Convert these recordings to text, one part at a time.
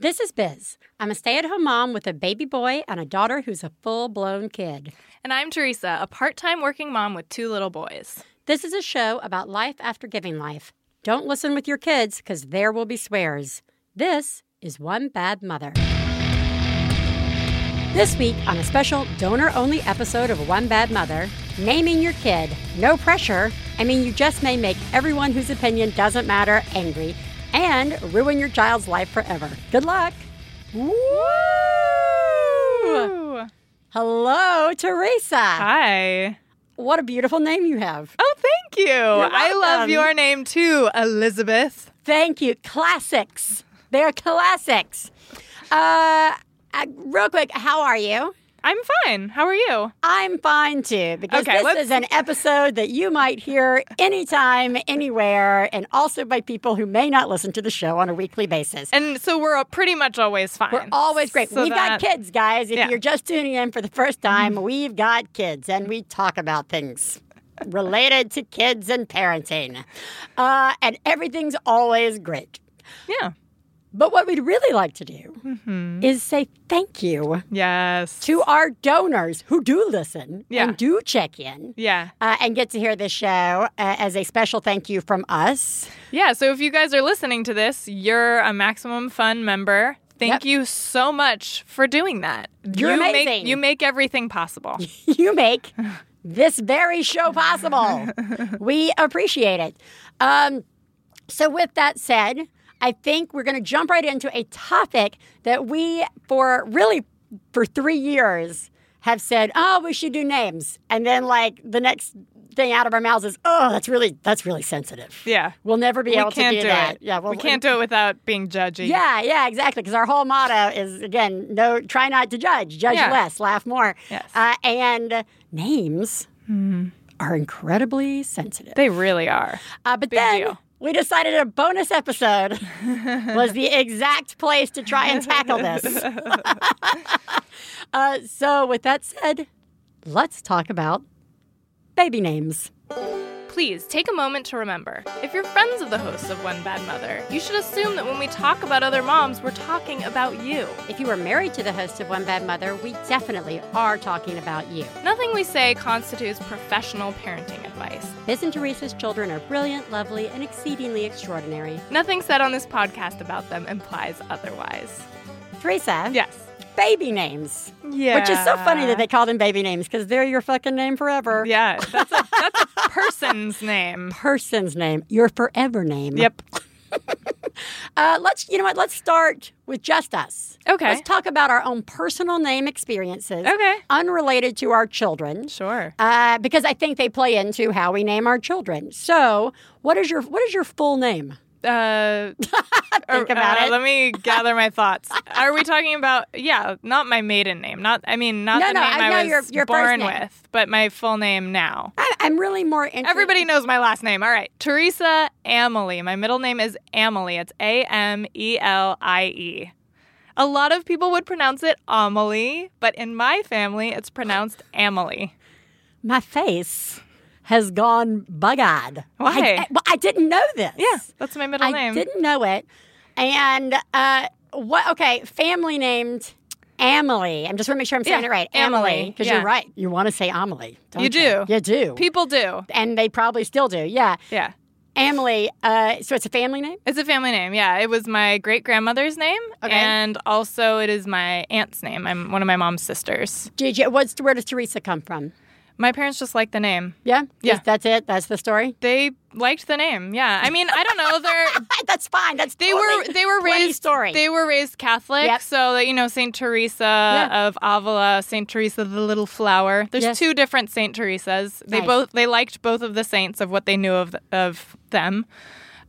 This is Biz. I'm a stay at home mom with a baby boy and a daughter who's a full blown kid. And I'm Theresa, a part time working mom with two little boys. This is a show about life after giving life. Don't listen with your kids because there will be swears. This is One Bad Mother. This week, on a special donor only episode of One Bad Mother, naming your kid. No pressure. I mean, you just may make everyone whose opinion doesn't matter angry and ruin your child's life forever. Good luck. Woo! Hello, Theresa. Hi. What a beautiful name you have. Oh, thank you. I love your name too, Elizabeth. Thank you. Classics. They're classics. Uh, uh, real quick, how are you? I'm fine. How are you? I'm fine too, because Okay, this let's- is an episode that you might hear anytime, anywhere, and also by people who may not listen to the show on a weekly basis. And so we're pretty much always fine. We're always great. So we've got kids, guys. If Yeah. you're just tuning in for the first time, we've got kids, and we talk about things related to kids and parenting. Uh, and everything's always great. Yeah. But what we'd really like to do Mm-hmm. is say thank you Yes. to our donors who do listen Yeah. and do check in. Yeah. Uh, and get to hear this show uh, as a special thank you from us. Yeah. So if you guys are listening to this, you're a Maximum Fun member. Thank Yep. you so much for doing that. You're you amazing. Make, you make everything possible. you make this very show possible. we appreciate it. Um, so, with that said, I think we're going to jump right into a topic that we, for really for three years, have said, "Oh, we should do names," and then like the next thing out of our mouths is, "Oh, that's really that's really sensitive." Yeah. We'll never be we able to do, do, that. it. Yeah, well, we can't do it without being judgy. Yeah, yeah, exactly. Because our whole motto is again, no, try not to judge, judge Yeah. less, laugh more. Yes. Uh, and names are incredibly sensitive. They really are. Uh, but big then deal. We decided a bonus episode was the exact place to try and tackle this. uh, so, with that said, let's talk about baby names. Please take a moment to remember if you're friends of the hosts of One Bad Mother, you should assume that when we talk about other moms, we're talking about you. If you are married to the host of One Bad Mother, we definitely are talking about you. Nothing we say constitutes professional parenting advice. Biz and Theresa's children are brilliant, lovely, and exceedingly extraordinary. Nothing said on this podcast about them implies otherwise. Theresa, Yes. baby names. Yeah. Which is so funny that they call them baby names because they're your fucking name forever. Yeah, that's a that's a person's name. Person's name, your forever name. Yep. Uh, let's, you know what? Let's start with just us. Okay. Let's talk about our own personal name experiences, Okay. unrelated to our children. Sure. Uh, because I think they play into how we name our children. So, what is your what is your full name? Uh, Think about uh, it. Let me gather my thoughts. Are we talking about yeah, not my maiden name, not I mean not No, the no, name I I, was your- your born with, but my full name now. I, I'm really more interested. Everybody knows my last name. All right, Theresa Amelie. My middle name is Amelie. It's A M E L I E. A lot of people would pronounce it Amelie, but in my family, it's pronounced Amelie. my face has gone bug-eyed. Why? I, well, I didn't know this. Yeah, that's my middle I name. I didn't know it. And uh, what? Okay, family named Amelie. I'm just want to make sure I'm saying Yeah, it right. Amelie, because yeah. you're right. You want to say Amelie. Don't You do. You do. People do. and they probably still do. Yeah, Yeah. Amelie. Uh, so it's a family name. It's a family name. Yeah, it was my great grandmother's name, Okay. and also it is my aunt's name. I'm one of my mom's sisters. Did you, what's where does Theresa come from? My parents just liked the name. Yeah, Yeah. That's it. That's the story. They liked the name. Yeah, I mean, I don't know. They're that's fine. That's they totally were they were raised story. They were raised Catholic, Yep. so that you know Saint Teresa of Avila, Saint Teresa the Little Flower. There's Yes. two different Saint Teresas. They Nice. both they liked both of the saints of what they knew of of them,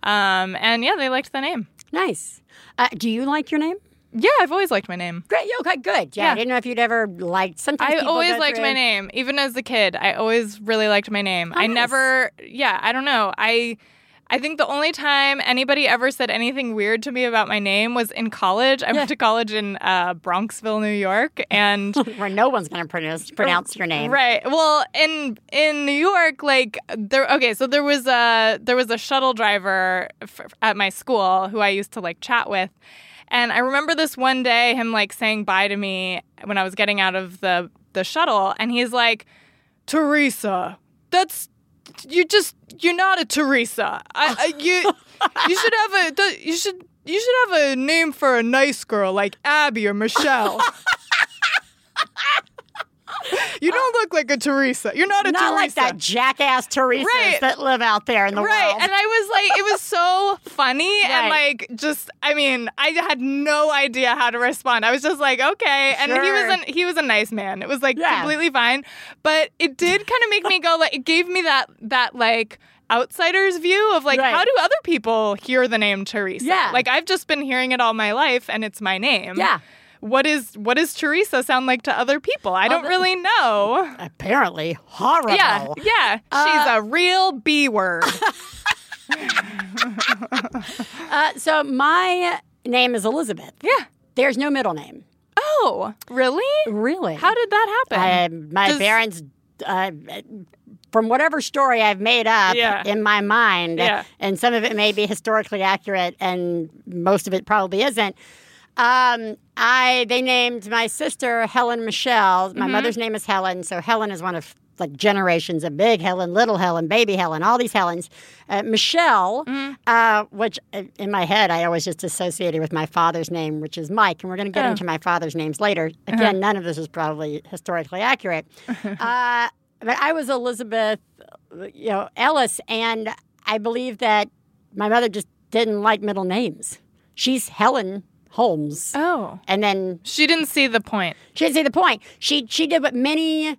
um, and yeah, they liked the name. nice. Uh, do you like your name? Yeah, I've always liked my name. Great. Okay. Good. Yeah. I Yeah. didn't know if you'd ever liked. Sometimes I people always go liked my name, even as a kid. I always really liked my name. I nice. never, yeah, I don't know. I, I think the only time anybody ever said anything weird to me about my name was in college. I went to college in uh, Bronxville, New York, and where no one's going to pronounce pronounce your name. Right. Well, in in New York, like there. Okay, so there was a there was a shuttle driver f- at my school who I used to like chat with, And I remember this one day him like saying bye to me when I was getting out of the the shuttle and he's like, "Theresa, that's you just you're not a Theresa. I, I you you should have a you should you should have a name for a nice girl like Abby or Michelle." You don't look like a Theresa. You're not a Not Theresa. like that jackass Theresa Right. that live out there in the Right. world. And I was like, it was so funny. And like, just, I mean, I had no idea how to respond. I was just like, okay. And he was Sure. an, he was a nice man. It was like Yeah. completely fine. But it did kind of make me go, like, it gave me that, that like, outsider's view of like Right. how do other people hear the name Theresa? Yeah. Like I've just been hearing it all my life and it's my name. yeah. What is what does Theresa sound like to other people? I don't really know. Apparently horrible. Yeah, yeah. She's Uh, a real B word. Uh, so my name is Elizabeth. yeah. There's no middle name. Oh, really? Really? How did that happen? I, my Does- parents, uh, from whatever story I've made up Yeah. in my mind, Yeah. and some of it may be historically accurate, and most of it probably isn't. Um, I they named my sister Helen Michelle. Mm-hmm. My mother's name is Helen, so Helen is one of like generations of big Helen, little Helen, baby Helen, all these Helens. Uh, Michelle, Mm-hmm. uh, which uh, in my head I always just associated with my father's name, which is Mike, and we're going to get Oh. into my father's names later. Uh-huh. Again, none of this is probably historically accurate. uh, but I was Elizabeth, you know, Ellis, and I believe that my mother just didn't like middle names. She's Helen Holmes, oh. and then She didn't see the point. she didn't see the point. She she did what many.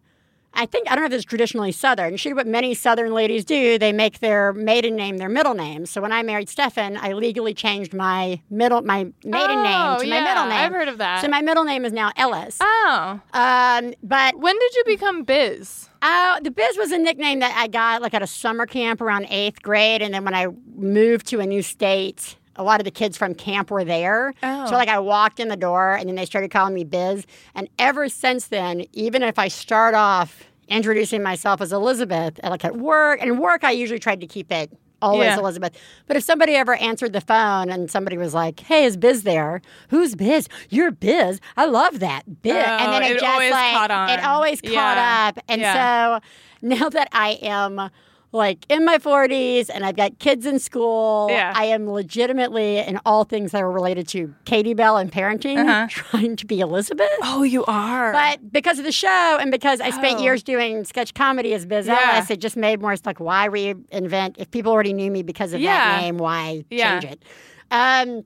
I think I don't know if it's traditionally Southern. She did what many Southern ladies do. They make their maiden name their middle name. So when I married Stefan, I legally changed my middle my maiden Oh, name to my middle name. I've heard of that. So my middle name is now Ellis. Oh. Um, but When did you become Biz? uh, the Biz was a nickname that I got like at a summer camp around eighth grade, and then when I moved to a new state, a lot of the kids from camp were there. Oh. So like oh. I walked in the door, and then they started calling me Biz. And ever since then, even if I start off introducing myself as Elizabeth, like at work, and work I usually tried to keep it. Always Yeah. Elizabeth. But if somebody ever answered the phone and somebody was like, "Hey, is Biz there? Who's Biz? You're Biz. I love that Biz." and oh, then Oh, it, it just always like caught on. it always caught Yeah. up. And Yeah. so now that I am like in my 40s and I've got kids in school, Yeah. I am legitimately in all things that are related to Katie Bell and parenting, Uh-huh. trying to be Elizabeth. Oh, you are. But because of the show and because I spent Oh. years doing sketch comedy as Biz Yeah. Ellis, it just made more like why reinvent if people already knew me because of Yeah. that name, why Yeah. change it? Um,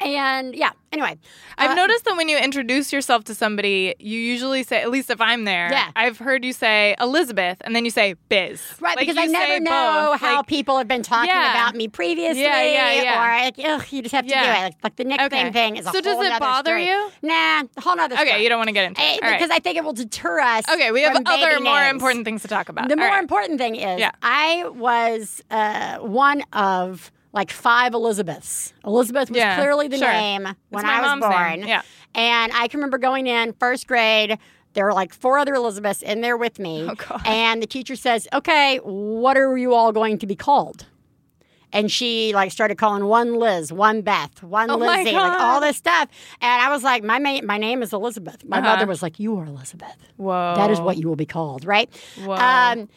and yeah, anyway, I've uh, noticed that when you introduce yourself to somebody, you usually say, at least if I'm there, Yeah. I've heard you say Elizabeth and then you say Biz. Right, Like, because I never know both. how Like, people have been talking Yeah. about me previously. Yeah, yeah, yeah. Or like, ugh, you just have to Yeah. do it. Like, like the nickname Okay. thing is a So does it bother story. you? Nah, a whole other thing. Okay, you don't want to get into it. All right. Because I think it will deter us. Okay, we have other more names. important things to talk about. The All more right. important thing is. I was uh, one of like five Elizabeths. Elizabeth was Yeah, clearly the sure. name when I was born. name, yeah. And I can remember going in first grade. There were like four other Elizabeths in there with me. Oh, God. And the teacher says, Okay, what are you all going to be called? And she like started calling one Liz, one Beth, one Oh, Lizzie, like all this stuff. And I was like, my, ma- my name is Elizabeth. My Uh-huh. mother was like, You are Elizabeth. Whoa. That is what you will be called, right? Whoa. Um,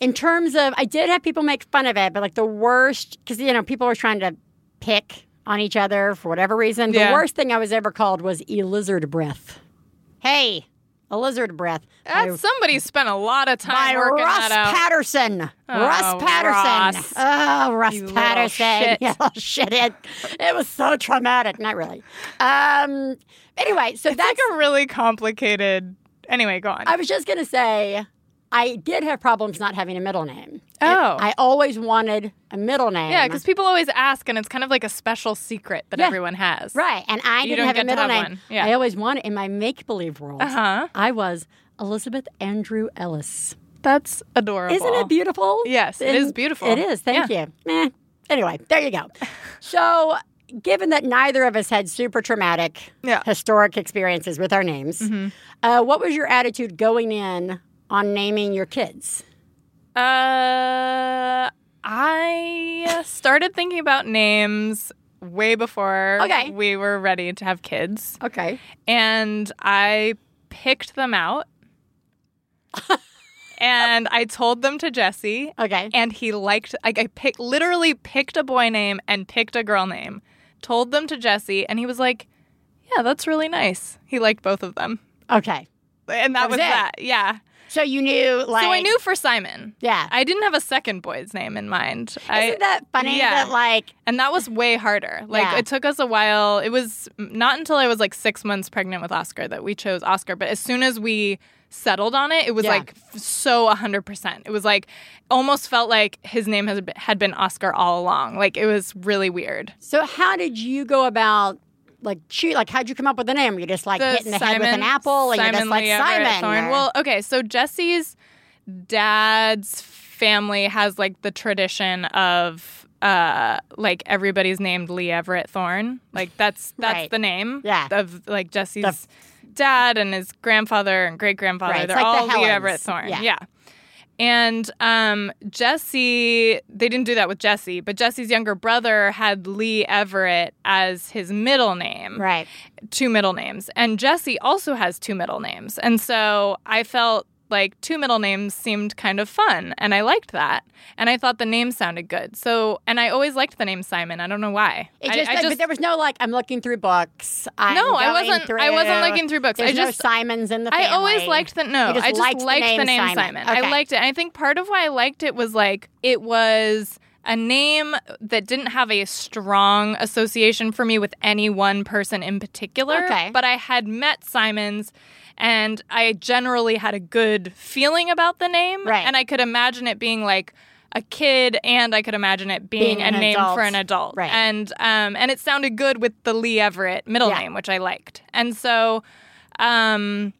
in terms of, I did have people make fun of it, but like the worst, because you know people were trying to pick on each other for whatever reason. Yeah. The worst thing I was ever called was a lizard breath. Hey, a lizard breath. That's by, somebody spent a lot of time by working Russ that out. Patterson. Russ Oh, Patterson. Ross. Oh, Russ You little Patterson. shit. Oh, shit. It, it was so traumatic. Not really. Um, anyway, so It's that's like a really complicated. Anyway, go on. I was just going to say, I did have problems not having a middle name. Oh. I always wanted a middle name. yeah, because people always ask, and it's kind of like a special secret that Yeah. everyone has. Right, and I You didn't have a middle have name. Yeah. I always wanted in my make believe world. Uh huh. I was Elizabeth Andrew Ellis. That's adorable. Isn't it beautiful? Yes, it And is beautiful. It is. Thank you. Eh. Anyway, there you go. so, given that neither of us had super traumatic, Yeah. Mm-hmm. historic experiences with our names, uh, what was your attitude going in on naming your kids? Uh, I started thinking about names way before Okay. we were ready to have kids. Okay. And I picked them out. and I told them to Jesse. Okay. And he liked like I picked literally picked a boy name and picked a girl name. Told them to Jesse and he was like, Yeah, that's really nice. He liked both of them. Okay. And that, That was was, that. Yeah. So you knew, like, so I knew for Simon. Yeah. I didn't have a second boy's name in mind. I, Isn't that funny? yeah. That like, and that was way harder. Like Yeah. it took us a while. It was not until I was like six months pregnant with Oscar that we chose Oscar. But as soon as we settled on it, it was Yeah. like so hundred percent. It was like almost felt like his name has had been Oscar all along. Like it was really weird. so how did you go about? Like, like, how'd you come up with the name? You just like hitting the head with an apple, and Simon you're just like Lee Simon. Or- Well, okay, so Jesse's dad's family has like the tradition of uh like everybody's named Lee Everett Thorn. Like that's that's Right. the name Yeah. of like Jesse's dad and his grandfather and great grandfather. Right, They're like the all Lee Everett Thorn. Yeah. yeah. And um, Jesse, they didn't do that with Jesse, but Jesse's younger brother had Lee Everett as his middle name right. two middle names. And Jesse also has two middle names. And so I felt like two middle names seemed kind of fun and I liked that. And I thought the name sounded good. So and I always liked the name Simon. I don't know why. It I- just, but there was no like I'm looking through books. I'm No, I wasn't- Through, I wasn't looking through books. I There's no just- Simons in the I always liked the no. Just I just liked liked, the the name name, Simon. Simon. Okay. I liked it. And I think part of why I liked it was like it was a name that didn't have a strong association for me with any one person in particular. Okay. But I had met Simons and I generally had a good feeling about the name. Right. And I could imagine it being like a kid and I could imagine it being, Being a name adult. for an adult. Right. And um and it sounded good with the Lee Everett middle Yeah. name, which I liked. And so um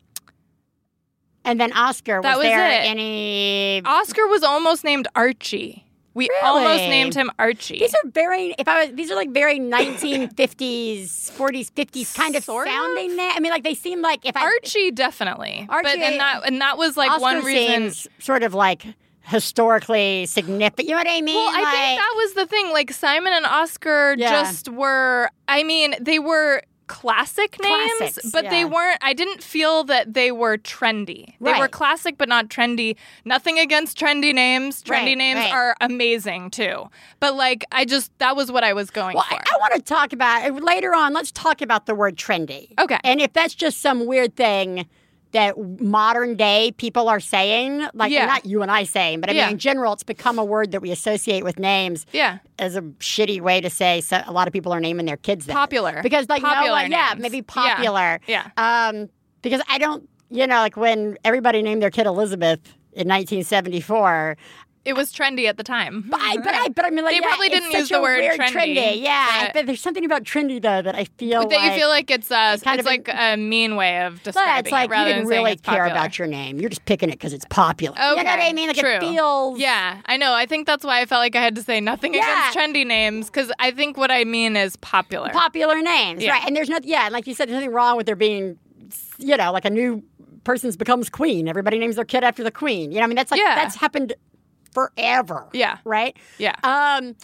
And then Oscar, That was, was there it. any? Oscar was almost named Archie. We almost named him Archie. These are very. If I was, these are like very 1950s, 40s, 50s kind of Sort of? sounding. Na- I mean, like they seem like if I Archie definitely. Archie- but and that and that was like one reason. seems sort of like historically significant. You know what I mean? Well, I Like- think that was the thing. Like Simon and Oscar Yeah. just were. I mean, they were classic names, Classics, but they weren't. I didn't feel that they were trendy. They were classic, but not trendy. Nothing against trendy names. Trendy Right, names right. are amazing too. But like, I just that was what I was going Well, for. I, I want to talk about later on. Let's talk about the word trendy. Okay. And if that's just some weird thing that modern day people are saying, like Yeah. not you and I saying, but I Yeah. mean in general, it's become a word that we associate with names yeah. as a shitty way to say so a lot of people are naming their kids that. Popular. because like no Popular one, yeah, maybe Yeah. popular. Yeah. Um, because I don't, you know, like when everybody named their kid Elizabeth in 1974. It was trendy at the time. But I, but I, but I mean, like They yeah, probably didn't use the word weird trendy, Yeah, but- there's something about trendy though that I feel that like you feel like it's uh, it's kind it's of like a mean way of describing it's like it you didn't really care about your name. You're just picking it because it's popular. Okay, You know what I mean? Like true. it feels. Yeah, I know. I think that's why I felt like I had to say nothing Yeah. against trendy names because I think what I mean is popular. Popular names, Yeah. right? And there's nothing. Yeah, like you said, there's nothing wrong with there being, you know, like a new person's becomes queen. Everybody names their kid after the queen. You know, I mean, that's like Yeah. that's happened forever. Yeah. Right. yeah. Um,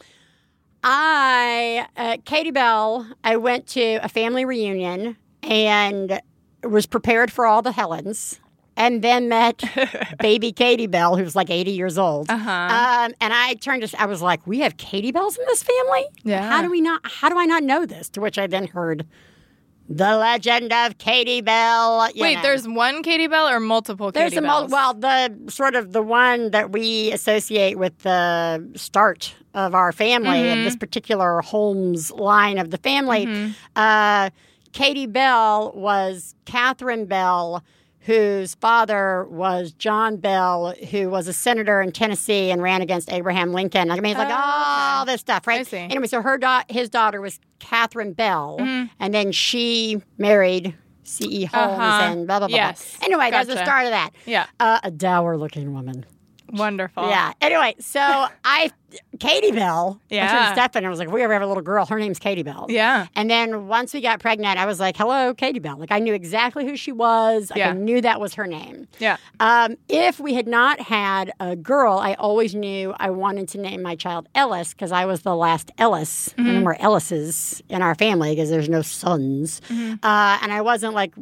I, uh, Katie Bell, I went to a family reunion and was prepared for all the Helens. And then met baby Katie Bell, who was like 80 years old. Uh-huh. Um, and I turned to, I was like, we have Katie Bells in this family? Yeah. How do we not, how do I not know this? To which I then heard the legend of Katie Bell. Wait, know. there's one Katie Bell or multiple There's Katie the mul- well, the sort of the one that we associate with the start of our family Mm-hmm. of this particular Holmes line of the family. Uh, Katie Bell was Catherine Bell, whose father was John Bell, who was a senator in Tennessee and ran against Abraham Lincoln. I mean, it's like Oh, all okay. this stuff, right? I see. Anyway, so her da- his daughter was Catherine Bell, Mm-hmm. and then she married C.E. Holmes Uh-huh. and blah blah blah. blah. Yes. Anyway, that's the start of that. Yeah. Uh, a dour looking woman. Wonderful. Yeah. Anyway, so I, Katie Bell. Yeah. I turned to Stefan and I was like, if we ever have a little girl, her name's Katie Bell. Yeah. And then once we got pregnant, I was like, hello, Katie Bell. Like I knew exactly who she was. Like, Yeah. I knew that was her name. Yeah. Um, if we had not had a girl, I always knew I wanted to name my child Ellis because I was the last Ellis. Mm-hmm. And we're Ellises in our family because there's no sons. Mm-hmm. Uh, and I wasn't like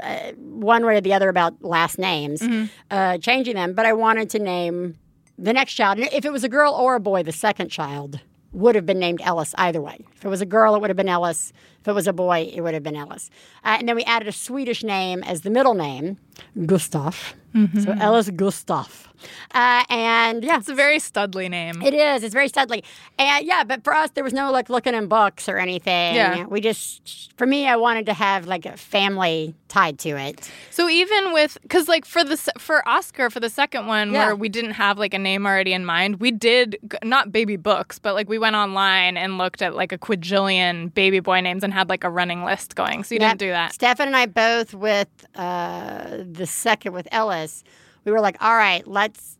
uh, one way or the other about last names, Mm-hmm. uh, changing them. But I wanted to name the next child. If it was a girl or a boy, the second child would have been named Ellis either way. If it was a girl, it would have been Ellis. If it was a boy, it would have been Ellis. Uh, and then we added a Swedish name as the middle name, Gustav. So Ellis Gustav. Uh, and yeah, It's a very studly name. it is. It's very studly. And yeah, but for us, there was no like looking in books or anything. Yeah. We just, for me, I wanted to have like a family tied to it. So even with because like for the for Oscar for the second one Yeah. where we didn't have like a name already in mind, we did not baby books, but like we went online and looked at like a quadrillion baby boy names and had like a running list going. So you Yep. didn't do that. Stefan and I both with uh, the second with Ellis, we were like, all right, let's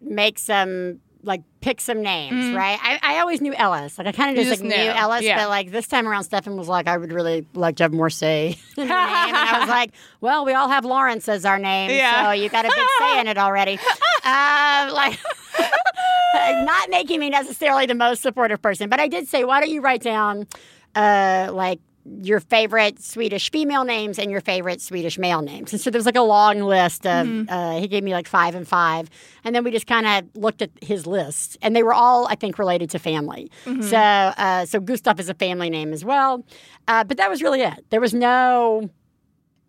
make some like pick some names, right? I, I always knew Ellis. Like I kind of Mm-hmm. Just, just like knew knew, Ellis, yeah. but like this time around, Stefan was like, I would really like to have more say in the name, and I was like, well, we all have Lawrence as our name, Yeah. so you got a big say in it already. um, like. not making me necessarily the most supportive person, but I did say, why don't you write down uh, like your favorite Swedish female names and your favorite Swedish male names? And so there was like a long list of, Mm-hmm. uh, he gave me like five and five. And then we just kind of looked at his list, and they were all, I think, related to family. Mm-hmm. So, uh, so Gustav is a family name as well. Uh, but that was really it. There was no.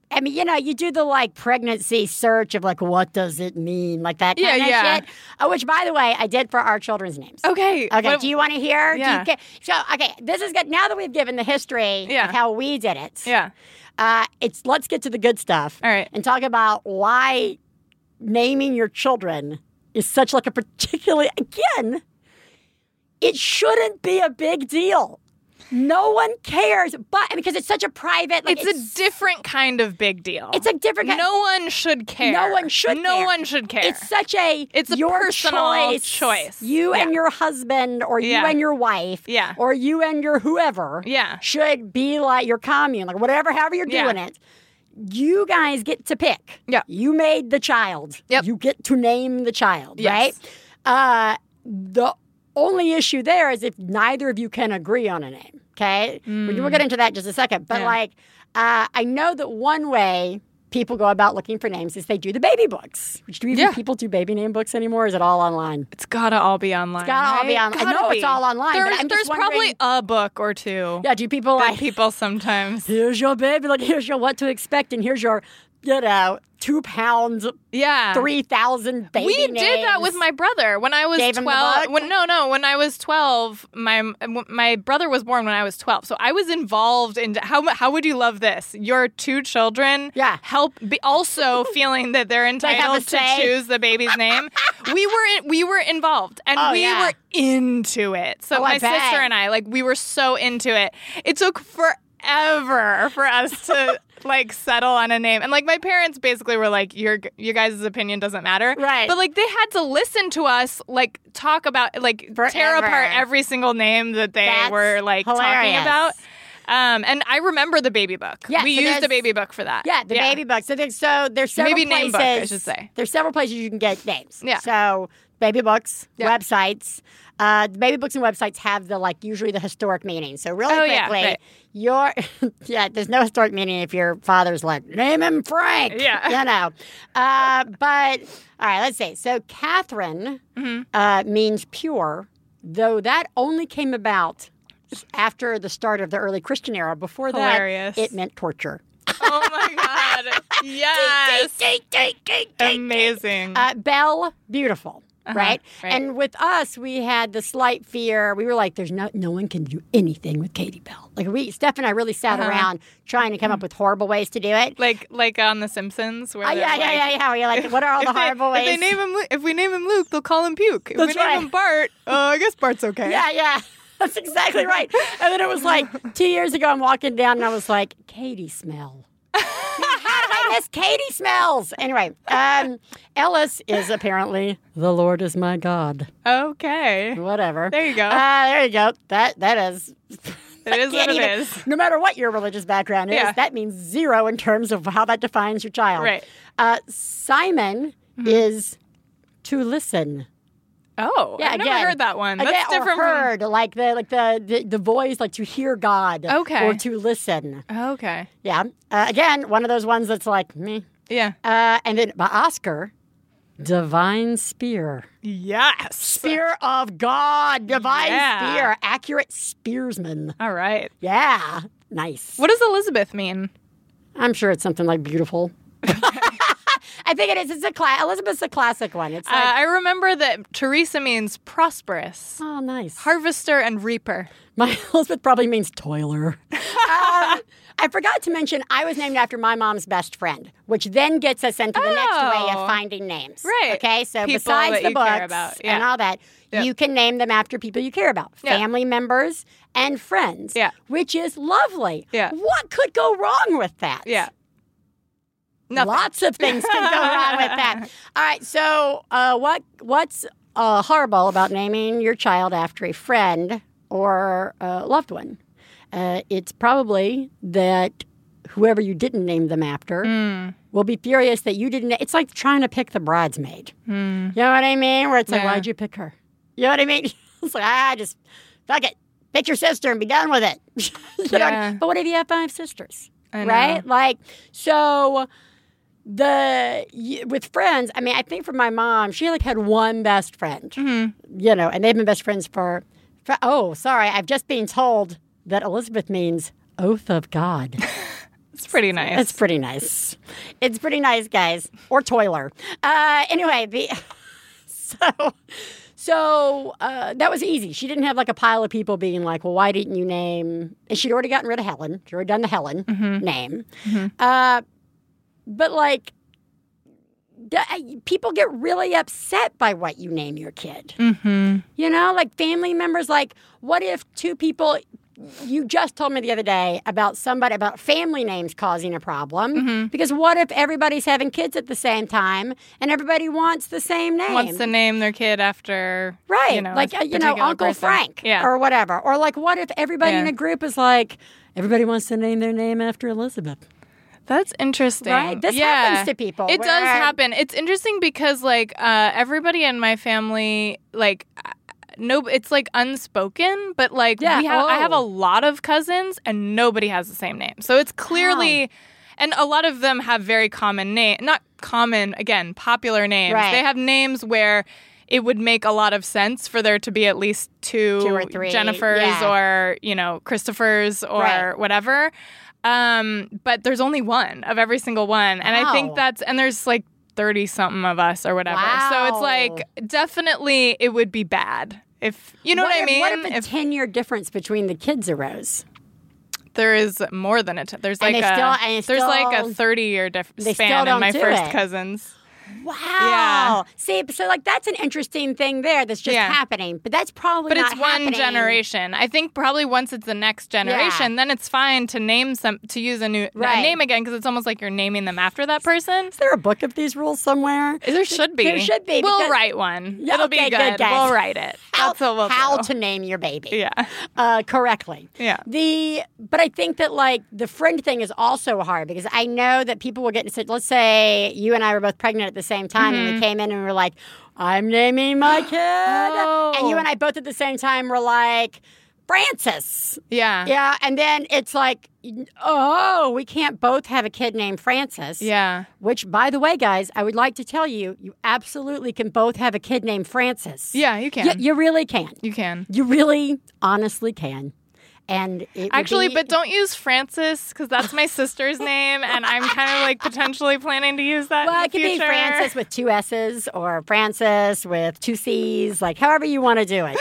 I mean, you know, you do the like pregnancy search of like, what does it mean? Like that kind Yeah, of yeah. shit. Uh, which, by the way, I did for our children's names. Okay. Okay, What- do you want to hear? Do you Yeah. ca- so, okay, this is good. Now that we've given the history Yeah. of how we did it, yeah. uh, it's let's get to the good stuff. All right. and talk about why naming your children is such like a particularly again. It shouldn't be a big deal. No one cares, but because it's such a private. Like, It's, a different kind of big deal. It's a different. kind- no one should care. No one should No care. one should care. It's such a It's a your personal choice, choice. You and your husband, or you Yeah. and your wife, Yeah. or you and your whoever, Yeah. should be like your commune, like whatever, however you're Yeah. doing it. You guys get to pick. Yeah. you made the child. Yep. you get to name the child. Yes. Right. Uh, the only issue there is if neither of you can agree on a name. Okay, we'll get into that in just a second. But Mm. Yeah. like, uh, I know that one way people go about looking for names is they do the baby books. Which do even Yeah. people do baby name books anymore? Or is it all online? It's gotta all be online. It's gotta all be online. I know it's all online, There's, there's probably a book or two Yeah, do people like people sometimes. here's your baby, like here's your what to expect, and here's your you know two pounds, Yeah. three thousand baby we names. did that with my brother when I was Gave twelve. When, no, no, when I was twelve, my my brother was born when I was twelve, so I was involved in how how would you love this? Your two children, Yeah. help be also feeling that they're entitled to say. choose the baby's name. we were in, we were involved and Oh, we yeah. were into it. So Oh, my sister and I, like, we were so into it. It took forever for us to. Like settle on a name, and like my parents basically were like, "Your your guys' opinion doesn't matter." Right. But like they had to listen to us like talk about like tear apart every single name that they That's were like talking about. Um, and I remember the baby book. Yeah, we so used the baby book for that. Yeah, the baby book. So there's so there's several Maybe places. name book, I should say. There's several places you can get names. Yeah. So baby books, Yeah. websites. Uh, baby books and websites have the like usually the historic meaning. So really Oh, yeah, quickly, right. your yeah, there's no historic meaning if your father's like name him Frank. Yeah. you know. Uh, but all right, let's see. So Catherine Mm-hmm. uh, means pure, though that only came about after the start of the early Christian era. Before that, it meant torture. Oh my god. yes. Amazing. Uh, Belle, beautiful. Right? right. and with us, we had the slight fear. We were like, "There's no, no one can do anything with Katie Bell." Like we, Steph and I, really sat Uh-huh. around trying to come up with horrible ways to do it. like like on The Simpsons, where Oh, yeah, yeah, like, yeah, yeah. We're like, what are all the they, horrible if ways? they name him, if we name him Luke, they'll call him Puke. If That's we name right. him Bart, uh, I guess Bart's okay. yeah, yeah. That's exactly right. And then it was like two years ago, I'm walking down and I was like, Katie smell. How do I Miss Katie smells. Anyway, um, Ellis is apparently the Lord is my God. Okay. Whatever. There you go. Uh, there you go. That that is. It is what it even- is. No matter what your religious background is, Yeah. that means zero in terms of how that defines your child. Right. Uh, Simon Mm-hmm. is to listen. Oh, Yeah, I've again, never heard that one. That's Again, different or heard, like the like the, the the voice, like to hear God. Okay. Or to listen. Okay. Yeah. Uh, again, one of those ones that's like me. Yeah. Uh, and then by Oscar, divine spear. Yes. Spear of God, divine Yeah. spear, accurate spearsman. All right. Yeah, nice. What does Elizabeth mean? I'm sure it's something like beautiful. I think it is. It's a cla- Elizabeth's a classic one. It's Uh, like, I remember that Theresa means prosperous, oh, nice. harvester, and reaper. My Elizabeth probably means toiler. um, I forgot to mention I was named after my mom's best friend, which then gets us into the next way Oh. of finding names. Right. Okay. So People besides the books about, and all that, Yep. you can name them after people you care about, Yeah. family members and friends. Yeah. Which is lovely. Yeah. What could go wrong with that? Yeah. Nothing. Lots of things can go wrong with that. All right. So, uh, what what's uh, horrible about naming your child after a friend or a loved one? Uh, it's probably that whoever you didn't name them after Hmm. will be furious that you didn't. It's like trying to pick the bridesmaid. You know what I mean? Where it's like. Yeah. why'd you pick her? You know what I mean? it's like, ah, just fuck it. Pick your sister and be done with it. Know? Yeah. But what if you have five sisters? Right? Like, so the with friends. I mean, I think for my mom, she like had one best friend, Mm-hmm. you know, and they've been best friends for, for. Oh, sorry, I've just been told that Elizabeth means oath of God. It's pretty nice. It's pretty nice. It's pretty nice, guys. Or toiler. Uh, anyway, the so so uh, that was easy. She didn't have like a pile of people being like, "Well, why didn't you name?" And she'd already gotten rid of Helen. She'd already done the Helen name. Uh, but like. People get really upset by what you name your kid. mm-hmm. You know, like family members, like, what if two people, you just told me the other day about somebody, about family names causing a problem? Mm-hmm. Because what if everybody's having kids at the same time and everybody wants the same name? Wants to name their kid after Right, You know, like uh, you know, Uncle person. Frank, Yeah. or whatever, or like, what if everybody in a group is like, everybody wants to name their name after Elizabeth? That's interesting. Right? This yeah. happens to people, It does happen. It's interesting because like uh, everybody in my family, like uh, no, it's like unspoken, but like Yeah. we have, I have a Oh. lot of cousins and nobody has the same name. So it's clearly, and a lot of them have very common name, not common again, popular names. Right. They have names where. It would make a lot of sense for there to be at least two, Two or three, Jennifers yeah. or you know Christophers or Right. whatever. Um, but there's only one of every single one, and I think that's and there's like thirty something of us or whatever. So it's like definitely it would be bad if you know what, I if- mean. What if a 10 year difference between the kids arose? there is more than a t- there's like a still- there's like a thirty year diff- span in my first it. cousins. Wow. Yeah. See, so like that's an interesting thing there that's just Yeah. happening, but that's probably But it's one happening. generation. I think probably once it's the next generation, then it's fine to name some to use a new a name again because it's almost like you're naming them after that person. Is there a book of these rules somewhere? There should be. There should be. We'll write one. Yeah, It'll be good. good, we'll write it. How, That's what we'll how do. to name your baby yeah. uh, correctly. Yeah. The but I think that like the friend thing is also hard because I know that people will get into let's say you and I were both pregnant the same time and Mm-hmm. we came in and we were like, I'm naming my kid. And you Oh. and I both at the same time were like, Francis. Yeah. Yeah. And then it's like, oh, we can't both have a kid named Francis. Yeah. Which, by the way, guys, I would like to tell you, you absolutely can both have a kid named Francis. Yeah, you can. You, you really can. you can. You really, honestly can. And Actually, be- but don't use Francis because that's my sister's name, and I'm kind of like potentially planning to use that. Well, it could be. Francis with two S's or Francis with two C's, like however you want to do it.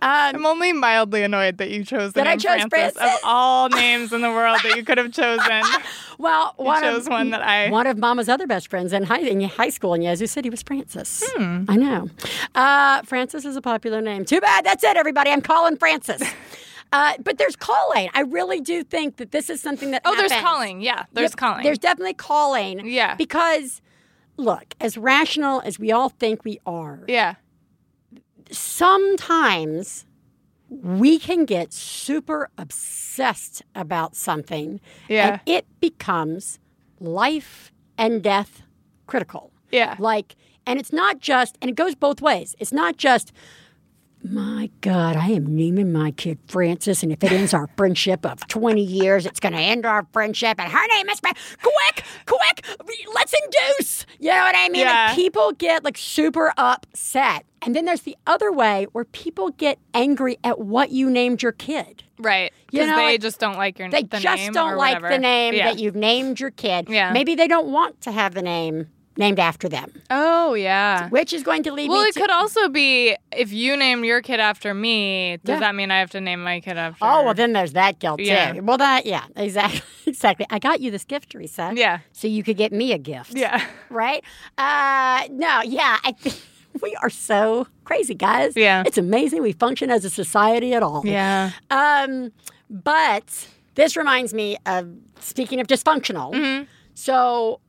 Um, I'm only mildly annoyed that you chose the That I name chose Francis, Francis? of all names in the world that you could have chosen. well, You one chose of, one that I. One of Mama's other best friends in high, in high school in Yazoo City was Francis. Hmm. I know. Uh, Francis is a popular name. Too bad. That's it, everybody. I'm calling Francis. Uh, but there's calling. I really do think that this is something that Oh, there's calling. Yeah, there's Yep, calling. There's definitely calling. Yeah. Because, look, as rational as we all think we are, yeah. sometimes we can get super obsessed about something Yeah. and it becomes life and death critical. Yeah. Like, and it's not just, and it goes both ways. It's not just, my God, I am naming my kid Francis, and if it ends our friendship of 20 years, it's going to end our friendship, and her name is Fran- Quick, quick, let's induce. You know what I mean? Yeah. Like, people get like super upset. And then there's the other way where people get angry at what you named your kid. Right. You Because know, they like, just don't like your name. They just don't like whatever. the name yeah. that you've named your kid. Yeah. Maybe they don't want to have the name named after them, Oh yeah. which is going to lead Well, me it to. could also be if you name your kid after me. Does Yeah. that mean I have to name my kid after? Oh well, then there's that guilt Yeah. too. Well, that yeah, exactly, exactly. I got you this gift, Theresa. Yeah. So you could get me a gift. Yeah. Right? Uh, no, yeah. I think we are so crazy, guys. Yeah. It's amazing we function as a society at all. Yeah. Um, but this reminds me of speaking of dysfunctional. Mm-hmm. So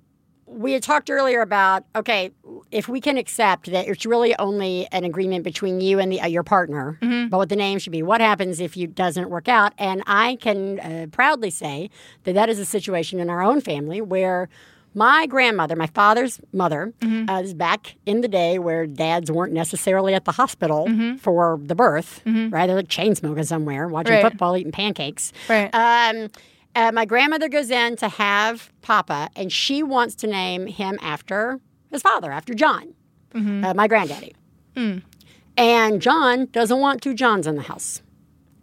we had talked earlier about okay, if we can accept that it's really only an agreement between you and the, uh, your partner, Mm-hmm. but what the name should be. What happens if it doesn't work out? And I can uh, proudly say that that is a situation in our own family where. My grandmother, my father's mother, Mm-hmm. uh, is back in the day where dads weren't necessarily at the hospital for the birth, right? They're like chain smoking somewhere, watching Mm-hmm. Right. football, eating pancakes. Right. Um, uh, my grandmother goes in to have Papa, and she wants to name him after his father, after John, uh, my granddaddy. And John doesn't want two Johns in the house.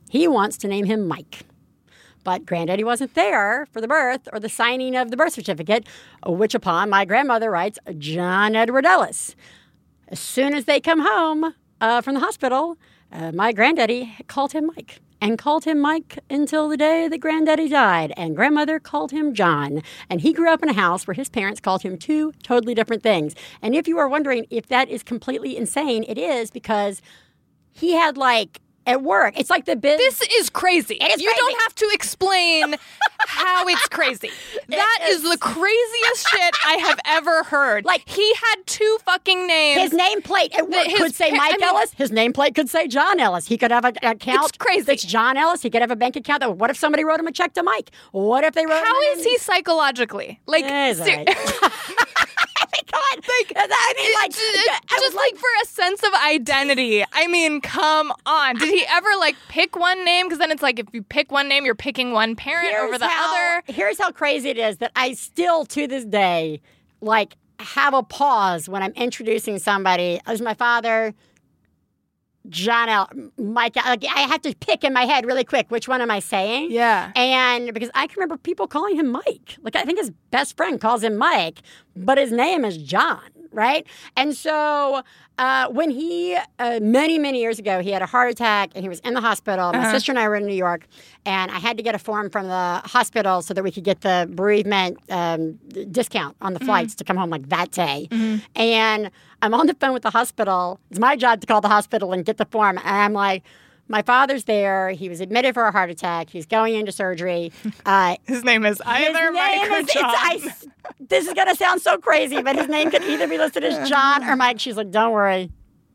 He wants to name him Mike. But granddaddy wasn't there for the birth or the signing of the birth certificate, which upon my grandmother writes John Edward Ellis. As soon as they come home uh, from the hospital, uh, my granddaddy called him Mike and called him Mike until the day that granddaddy died. And grandmother called him John. And he grew up in a house where his parents called him two totally different things. And if you are wondering if that is completely insane, it is because he had like at work, it's like the biz. This is crazy. It is you crazy. don't have to explain how it's crazy. That is the craziest shit I have ever heard. Like- he had two fucking names. His nameplate at work his could say Mike I mean- Ellis. His nameplate could say John Ellis. He could have an account. It's crazy. It's John Ellis. He could have a bank account. That, what if somebody wrote him a check to Mike? What if they wrote how is he psychologically? Like, ser- right. Like, I mean, like, J- I just was like, for a sense of identity. I mean, come on. Did he ever like pick one name? Because then it's like if you pick one name, you're picking one parent here's over the how, other. Here's how crazy it is that I still, to this day, like have a pause when I'm introducing somebody as my father, John L. Mike. Like, I have to pick in my head really quick which one am I saying? Yeah. And because I can remember people calling him Mike. Like I think his best friend calls him Mike, but his name is John, right? And so uh, when he, uh, many, many years ago, he had a heart attack and he was in the hospital. My sister and I were in New York, and I had to get a form from the hospital so that we could get the bereavement um, discount on the flights to come home like that day. And I'm on the phone with the hospital. It's my job to call the hospital and get the form. And I'm like, my father's there. He was admitted for a heart attack. He's going into surgery. Uh, His name is either Mike name or is, it's, John. I this is going to sound so crazy, but his name could either be listed as John or Mike. She's like, don't worry.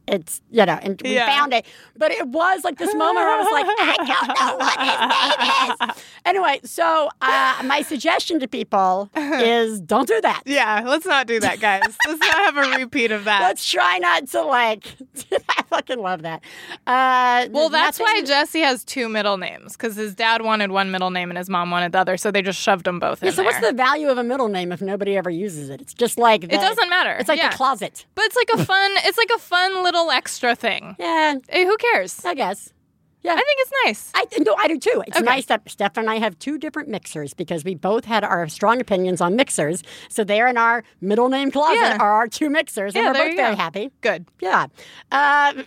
It's, you know, and we Yeah. found it. But it was like this moment where I was like, I don't know what his name is. Anyway, so uh, my suggestion to people is don't do that. yeah, let's not do that, guys. let's not have a repeat of that. Let's try not to like. I fucking love that. Uh, well, that's why Jesse has two middle names because his dad wanted one middle name and his mom wanted the other, so they just shoved them both Yeah, in so what's the value of a middle name if nobody ever uses it? It's just like the, it doesn't matter. It's like yeah. the closet. but it's like a fun. It's like a fun little extra thing. Yeah, Hey, who cares? I guess. Yeah, I think it's nice. I no, I do too. It's Okay. nice that Steph and I have two different mixers because we both had our strong opinions on mixers. So there in our middle name closet Yeah. are our two mixers, and we're both very go. happy. Good. Yeah. Um,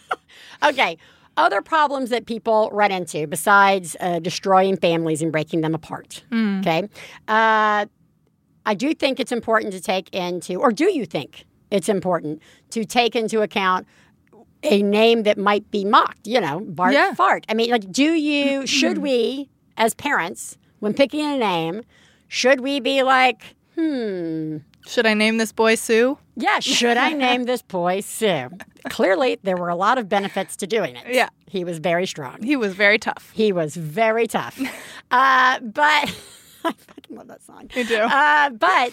okay. Other problems that people run into besides uh, destroying families and breaking them apart. Okay. Uh, I do think it's important to take into, or do you think it's important to take into account a name that might be mocked, you know, Bart Yeah. Fart. I mean, like, do you, should we, as parents, when picking a name, should we be like, hmm, Should I name this boy Sue? yeah, should I name this boy Sue? Clearly, there were a lot of benefits to doing it. Yeah. He was very strong. He was very tough. He was very tough. uh, but I fucking love that song. You do. Uh, but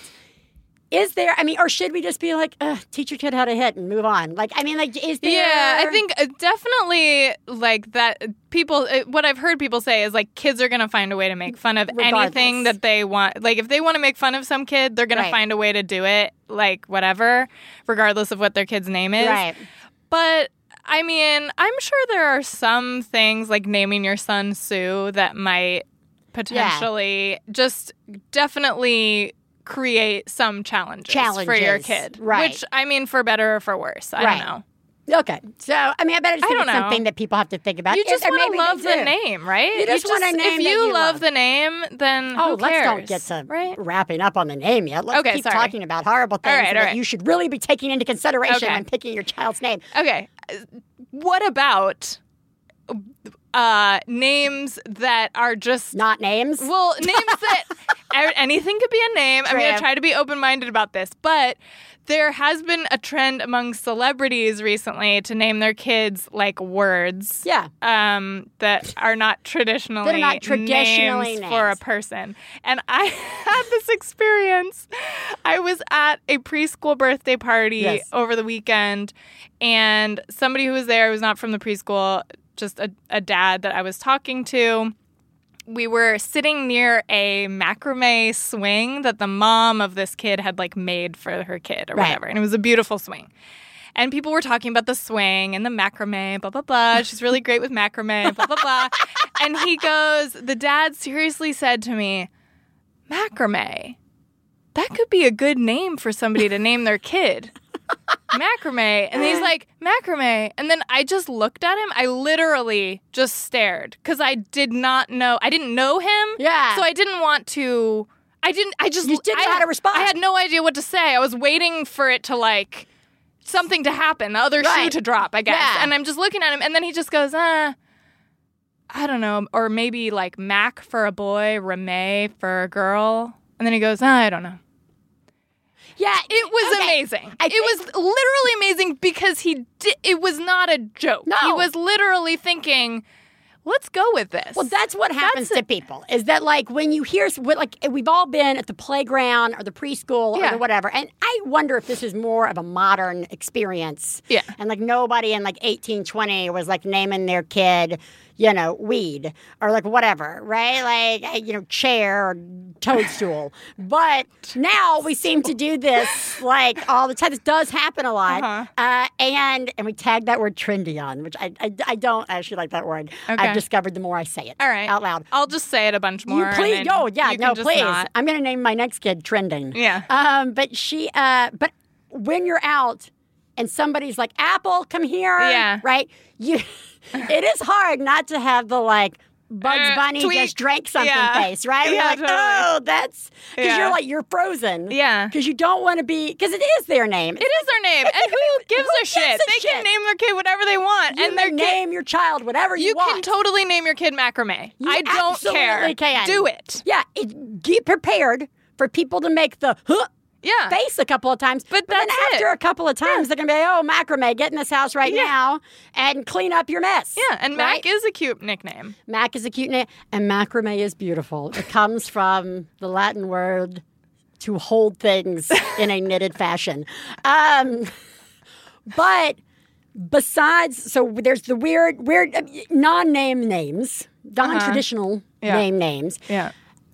is there, I mean, or should we just be like, teach your kid how to hit and move on? Like, I mean, like, is there. Yeah, I think uh, definitely like that. People, uh, what I've heard people say is like kids are gonna find a way to make fun of anything that they want. Like if they want to make fun of some kid, they're gonna Right. find a way to do it. Like whatever, regardless of what their kid's name is. Right. But I mean, I'm sure there are some things like naming your son Sue that might potentially just definitely create some challenges, for your kid. right. Which I mean, for better or for worse, I Right. don't know. Okay. So, I mean, I bet it's, I think don't it's know. something that people have to think about. You just want to love the name, right? You just want a name If you, you love love. the name, then Oh, let's don't get to right. wrapping up on the name yet. Let's Okay, keep sorry. talking about horrible things right, all that right. you should really be taking into consideration Okay. when picking your child's name. Okay, what about uh, names that are just Not names. Well, names that anything could be a name. I'm going to try to be open minded about this, but there has been a trend among celebrities recently to name their kids like words. Yeah. Um, that are not traditionally, That are not traditionally names for a person. And I had this experience. I was at a preschool birthday party Yes. over the weekend, and somebody who was there was not from the preschool, just a, a dad that I was talking to we were sitting near a macrame swing that the mom of this kid had like made for her kid or Right. whatever. And it was a beautiful swing. And people were talking about the swing and the macrame, blah, blah, blah. She's really great with macrame, blah, blah, blah. And he goes, the dad seriously said to me, macrame, that could be a good name for somebody to name their kid. Macrame. And he's like, macrame. And then I just looked at him. I literally just stared because I did not know. I didn't know him. Yeah. So I didn't want to. I didn't. I just You didn't I, know how to respond. I had no idea what to say. I was waiting for it to like something to happen, the other shoe to drop, I guess. Yeah. And I'm just looking at him, and then he just goes, uh, I don't know, or maybe like Mac for a boy, Reme for a girl. And then he goes, I don't know. Yeah. It was Okay. amazing. I it was literally amazing because he did. It was not a joke. No. He was literally thinking, "Let's go with this." Well, that's what happens That's to people. Is that like when you hear like we've all been at the playground or the preschool or the whatever, and I wonder if this is more of a modern experience. Yeah. And like nobody in like eighteen twenty was like naming their kid, you know, weed or like whatever, right? Like eh, you know, chair or toadstool. but now we seem to do this like all the time. This does happen a lot, Uh-huh. uh, and and we tag that word trendy on, which I I, I don't actually like that word. Okay. I've discovered the more I say it all right out loud. I'll just say it a bunch more. You please, oh yeah, you no, can just please. not. I'm gonna name my next kid trending. Yeah. Um, but she, uh, but when you're out and somebody's like, "Apple, come here," Yeah. right? You, it is hard not to have the like. Bugs Uh, Bunny tweet. just drank something Yeah. face, right? You're like, totally. oh, that's because Yeah. you're like you're frozen. Yeah. Because you don't want to be because it is their name. It is their name, and who gives Who a shit? gives a they shit? can name their kid whatever they want, You and their can kid. name your child whatever you, want. You can totally name your kid macrame. You I don't care. can. Do it. Yeah, it, get prepared for people to make the huh Yeah. face a couple of times. But then that's after it. a couple of times, they're gonna be, oh, macrame, get in this house right Yeah. now and clean up your mess. yeah, and right? Mac is a cute nickname. Mac is a cute name, and macrame is beautiful. It comes from the Latin word to hold things in a knitted fashion. Um, but besides, so there's the weird, weird uh, non-name names, non-traditional Uh-huh. Yeah. name names. Yeah.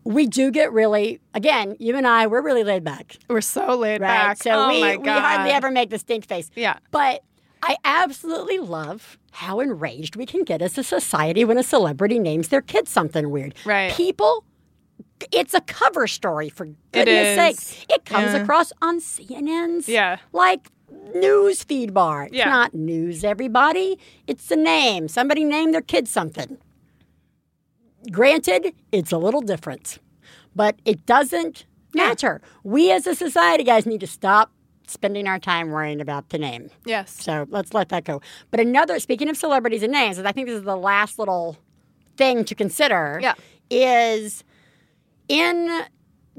We do get really, again, you and I, we're really laid back. We're so laid Right. back. So oh we, we hardly ever make the stink face. Yeah. But I absolutely love how enraged we can get as a society when a celebrity names their kid something weird. Right. People, it's a cover story for goodness is. sakes. It comes Yeah. across on CNN's Yeah. like news feed bar. It's Yeah. not news, everybody. It's a name. Somebody named their kid something. Granted, it's a little different, but it doesn't matter. We as a society, guys, need to stop spending our time worrying about the name. Yes. So let's let that go. But another, speaking of celebrities and names, and I think this is the last little thing to consider, Yeah. is in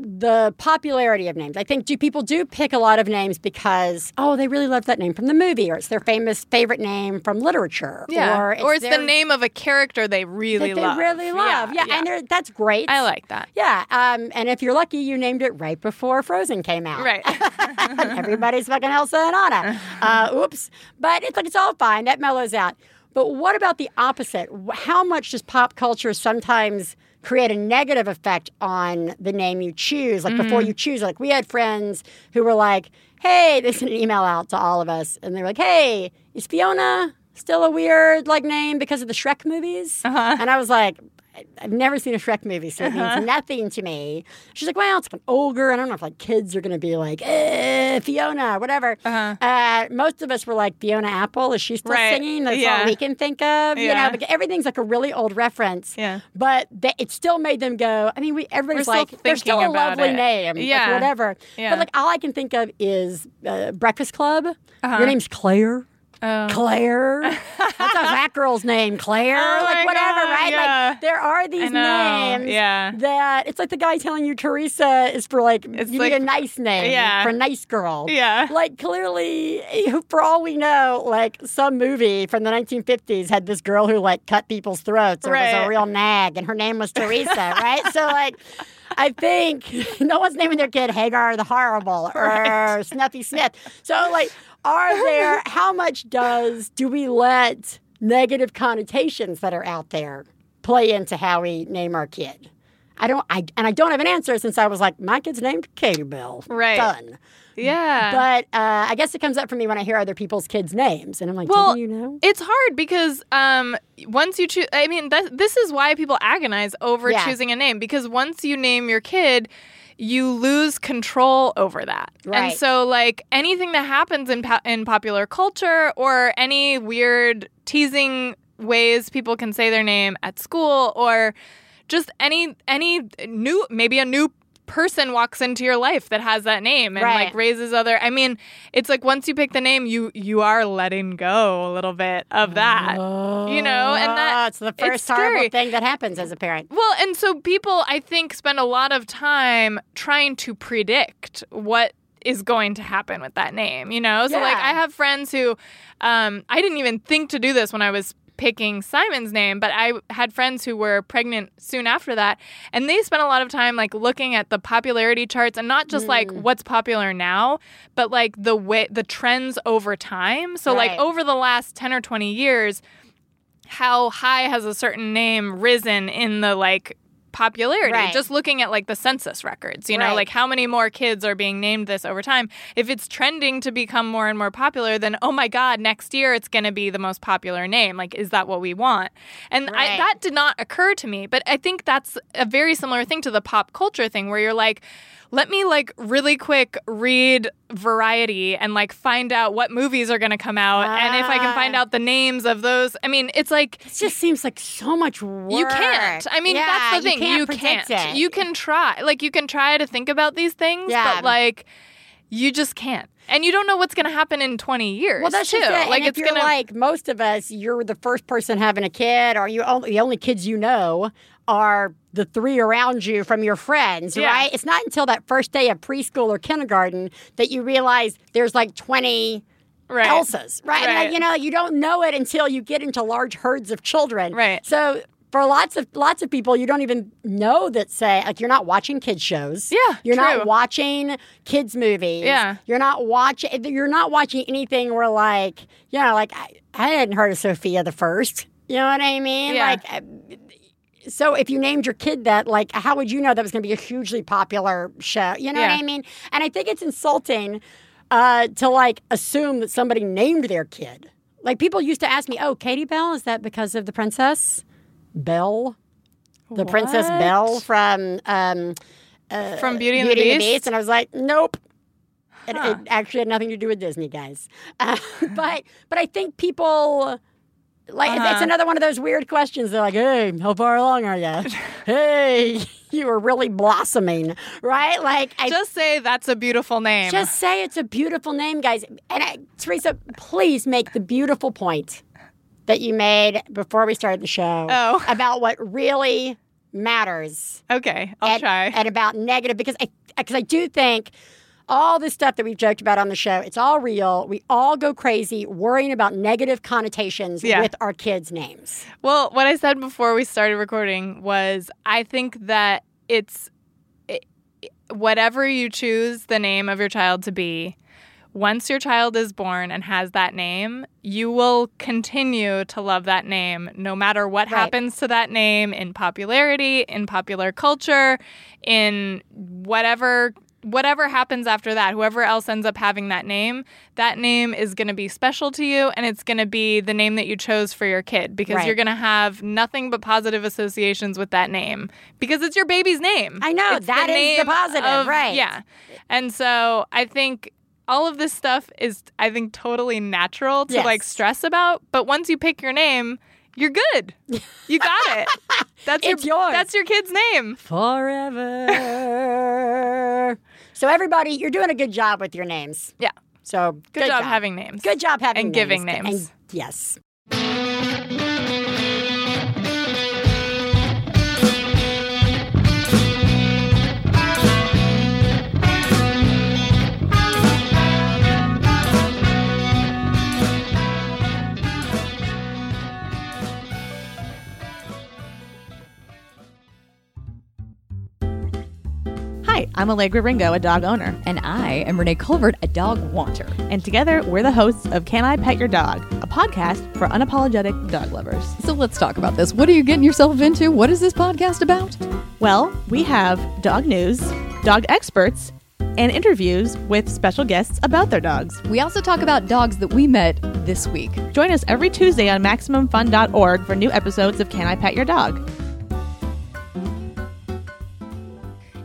the popularity of names. I think do people do pick a lot of names because oh they really love that name from the movie or it's their famous favorite name from literature Yeah. or it's, or it's their- the name of a character they really they love. really love. Yeah, and they're- that's great. I like that. Yeah, um, and if you're lucky, you named it right before Frozen came out. Right. Everybody's fucking Elsa and Anna. Uh, oops. But it's like it's all fine. That mellows out. But what about the opposite? How much does pop culture sometimes create a negative effect on the name you choose? Like before mm-hmm. you choose, like we had friends who were like, "Hey," they sent an email out to all of us, and they were like, "Hey, is Fiona?" Still a weird like name because of the Shrek movies, uh-huh. and I was like, "I- I've never seen a Shrek movie, so it means nothing to me. She's like, well, it's like an ogre. I don't know if like kids are going to be like, eh, Fiona, whatever. uh most of us were like, Fiona Apple, is she still Right. singing? That's Yeah. all we can think of. You know, because everything's like a really old reference. Yeah. But they, it still made them go, I mean, we everybody's We're like, there's still a lovely it. name. like, Yeah. whatever. Yeah. But like all I can think of is uh, Breakfast Club. Uh-huh. Your name's Claire. Oh. Claire. What's that girl's name? Claire? Oh like whatever, God, right? yeah. Like there are these names yeah. that it's like the guy telling you Theresa is for like It's you like- need a nice name Yeah. for nice girl. Yeah. Like clearly for all we know, like some movie from the 1950s had this girl who like cut people's throats or was Right. a real nag and her name was Theresa, right? So like I think no one's naming their kid Hagar the Horrible or Snuffy Smith. So like are there how much does do we let negative connotations that are out there play into how we name our kid? I don't I and I don't have an answer since I was like, my kid's named Katie Bell. Right. Done. Yeah. But uh, I guess it comes up for me when I hear other people's kids' names, and I'm like, Well, you know? It's hard because um, once you choose, I mean, that, this is why people agonize over Yeah. choosing a name because once you name your kid, you lose control over that. Right. And so, like anything that happens in po- in popular culture or any weird teasing ways people can say their name at school or just any any new maybe a new person walks into your life that has that name and Right. like raises other I mean it's like once you pick the name you you are letting go a little bit of that you know and that Oh, it's the first horrible thing that happens as a parent. well, and so people, I think, spend a lot of time trying to predict what is going to happen with that name, you know? So, like, I have friends who, um, I didn't even think to do this when I was picking Simon's name, but I had friends who were pregnant soon after that, and they spent a lot of time, like, looking at the popularity charts and not just, like, Mm. what's popular now, but, like, the way, the trends over time. So, Right. like, over the last 10 or 20 years, how high has a certain name risen in the like popularity Right. just looking at like the census records you know Right. like how many more kids are being named this over time if it's trending to become more and more popular then oh my god next year it's going to be the most popular name like is that what we want and I, that did not occur to me but i think that's a very similar thing to the pop culture thing where you're like let me like really quick read variety and like find out what movies are going to come out and if i can find Ah. out the names of those i mean it's like It just seems like so much work. you can't. I mean, Yeah, that's the thing. You You can't. can't. it. You can try. Like you can try to think about these things, Yeah. but like you just can't. And you don't know what's going to happen in 20 years. Well, that's too. it. Like and it's going to like most of us, you're the first person having a kid, or you only, the only kids you know are the three around you from your friends, Yeah. right? It's not until that first day of preschool or kindergarten that you realize there's like 20 right. Elsas, right? And, Right. like, you know, you don't know it until you get into large herds of children. Right. So for lots of lots of people, you don't even know that say like you're not watching kids shows. Yeah, You're not watching kids movies. Yeah. You're not watching. You're not watching anything where like you know like I, I hadn't heard of Sofia the First. You know what I mean? Yeah. Like. Uh, So if you named your kid that, like, how would you know that was going to be a hugely popular show? You know Yeah. what I mean? And I think it's insulting uh, to like assume that somebody named their kid. Like people used to ask me, "Oh, Katie Bell, is that because of the princess Belle, the Princess What? Belle from um, From Beauty and Beauty the Beast? And I was like, "Nope." It, it actually had nothing to do with Disney, guys. Uh, but but I think people like it's- it's Uh-huh. another one of those weird questions. They're like, "Hey, how far along are you? hey, you are really blossoming, right? Like I Just say that's a beautiful name. just say it's a beautiful name, guys. And I, Theresa, please make the beautiful point that you made before we started the show Oh. about what really matters okay, I'll try. and about negative because I because I do think all this stuff that we've joked about on the show, it's all real. We all go crazy worrying about negative connotations Yeah. with our kids' names. Well, what I said before we started recording was I think that it's it, whatever you choose the name of your child to be, once your child is born and has that name, you will continue to love that name no matter what Right. happens to that name in popularity, in popular culture, in whatever whatever happens after that, whoever else ends up having that name, that name is going to be special to you and it's going to be the name that you chose for your kid because Right. you're going to have nothing but positive associations with that name because it's your baby's name. I know, It's that is the positive, of- right. Yeah. And so I think all of this stuff is I think totally natural to Yes. like stress about, but once you pick your name, you're good. You got it. That's It's your yours. that's your kid's name. Forever. So everybody, you're doing a good job with your names. Yeah. So Good, job, having names. Good job having And giving names. names. And yes. Hi, I'm Allegra Ringo, a dog owner, And I am Renee Colbert, a dog wanter. and together we're the hosts of Can I Pet Your Dog, a podcast for unapologetic dog lovers. So let's talk about this. What are you getting yourself into? What is this podcast about? Well, we have dog news, dog experts, and interviews with special guests about their dogs. We also talk about dogs that we met this week. Join us every Tuesday on MaximumFun.org for new episodes of Can I Pet Your Dog.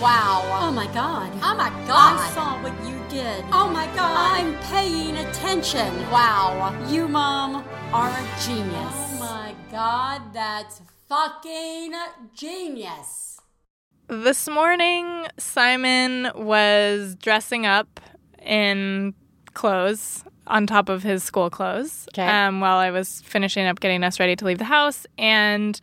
Wow. Oh my god. Oh my god. I saw what you did. Oh my god. I'm paying attention. wow. You, Mom, are a genius. Oh my god, that's fucking genius. This morning, Simon was dressing up in clothes on top of his school clothes Okay. um, while I was finishing up getting us ready to leave the house. And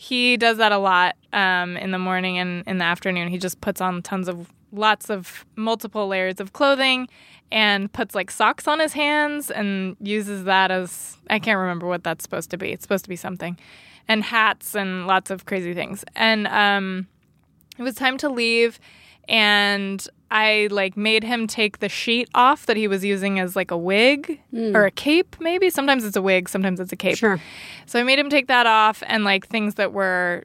he does that a lot um, in the morning and in the afternoon. He just puts on tons of lots of multiple layers of clothing and puts like socks on his hands and uses that as I can't remember what that's supposed to be. It's supposed to be something. And hats and lots of crazy things. And um, it was time to leave and I like made him take the sheet off that he was using as like a wig or a cape maybe sometimes it's a wig sometimes it's a cape Sure. so I made him take that off and like things that were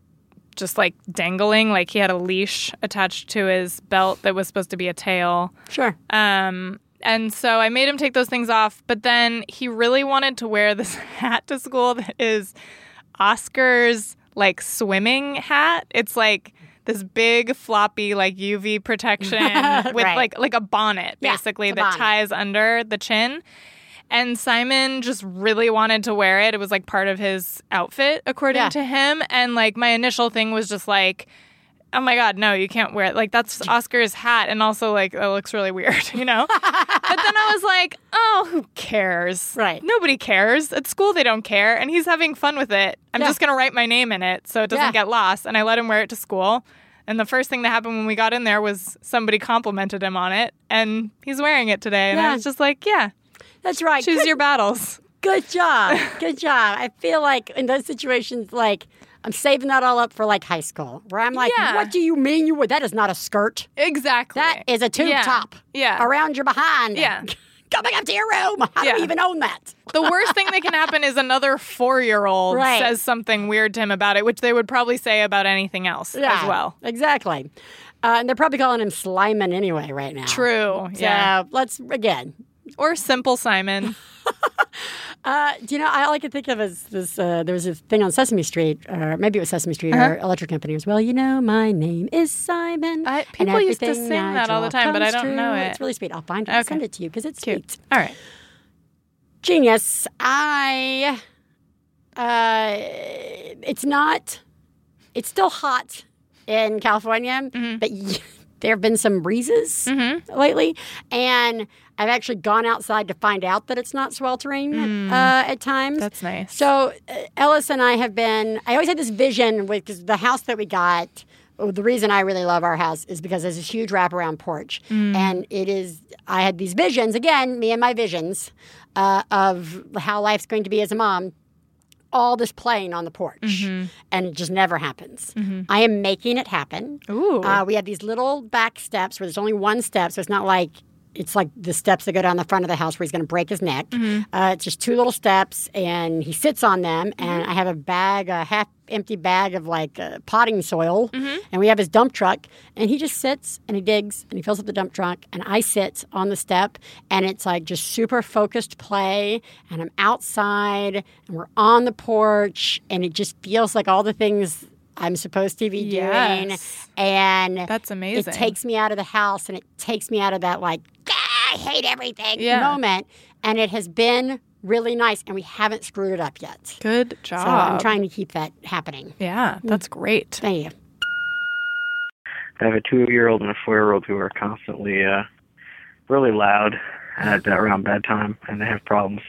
just like dangling like he had a leash attached to his belt that was supposed to be a tail Sure. um, and so I made him take those things off, but then he really wanted to wear this hat to school that is Oscar's like swimming hat. It's like this big floppy like UV protection with Right. like like a bonnet basically it's a that bonnet. ties under the chin. And Simon just really wanted to wear it. It was like part of his outfit according Yeah. to him and like my initial thing was just like oh my god no you can't wear it like that's oscar's hat and also like it looks really weird you know but then i was like oh who cares Right. nobody cares at school they don't care and he's having fun with it i'm Yeah. just to write my name in it so it doesn't Yeah. get lost and i let him wear it to school and the first thing that happened when we got in there was somebody complimented him on it and he's wearing it today and Yeah. i was just like yeah That's right. choose Good- your battles Good job. Good job. I feel like in those situations, like I'm saving that all up for like high school, where I'm like, Yeah. what do you mean you would? That is not a skirt. exactly That is a tube Yeah. top. yeah Around your behind. Yeah. Coming up to your room. Do Yeah. you even own that? the worst thing that can happen is another four year old Right. says something weird to him about it, which they would probably say about anything else as well. Exactly. Uh, and they're probably calling him Slyman anyway right now. True. So Yeah. let's again Or Simple Simon. Uh, do you know, all I can think of is this. Uh, there was a thing on Sesame Street, or maybe it was Sesame Street or Electric Company as well. You know, my name is Simon. I- people used to sing I that all the time, but I don't know it. It's really sweet. I'll find it and Okay. send it to you because it's Cute. sweet. All right. Genius. I. Uh, it's not. It's still hot in California, Mm-hmm. but there have been some breezes lately, and I've actually gone outside to find out that it's not sweltering uh, at times. Mm. That's nice. So uh, Ellis and I have been. I always had this vision with cause the house that we got. oh, The reason I really love our house is because there's this huge wraparound porch, Mm. and it is. I had these visions again, me and my visions uh, of how life's going to be as a mom. All this playing on the porch, Mm-hmm. and it just never happens. I am making it happen. Ooh. Uh, we have these little back steps where there's only one step, so it's not like it's like the steps that go down the front of the house where he's going to break his neck. Uh, it's just two little steps, and he sits on them. And I have a bag, a half empty bag of like uh, potting soil, and we have his dump truck, and he just sits and he digs and he fills up the dump truck, and I sit on the step, and it's like just super focused play, and I'm outside, and we're on the porch, and it just feels like all the things. I'm supposed to be doing, and That's amazing. It takes me out of the house and it takes me out of that like "Ah, I hate everything Yeah. moment, and it has been really nice, and we haven't screwed it up yet. Good job. So I'm trying to keep that happening. Yeah, that's great. Thank you. I have a two-year-old and a four-year-old who are constantly uh, really loud at uh, around bedtime, and they have problems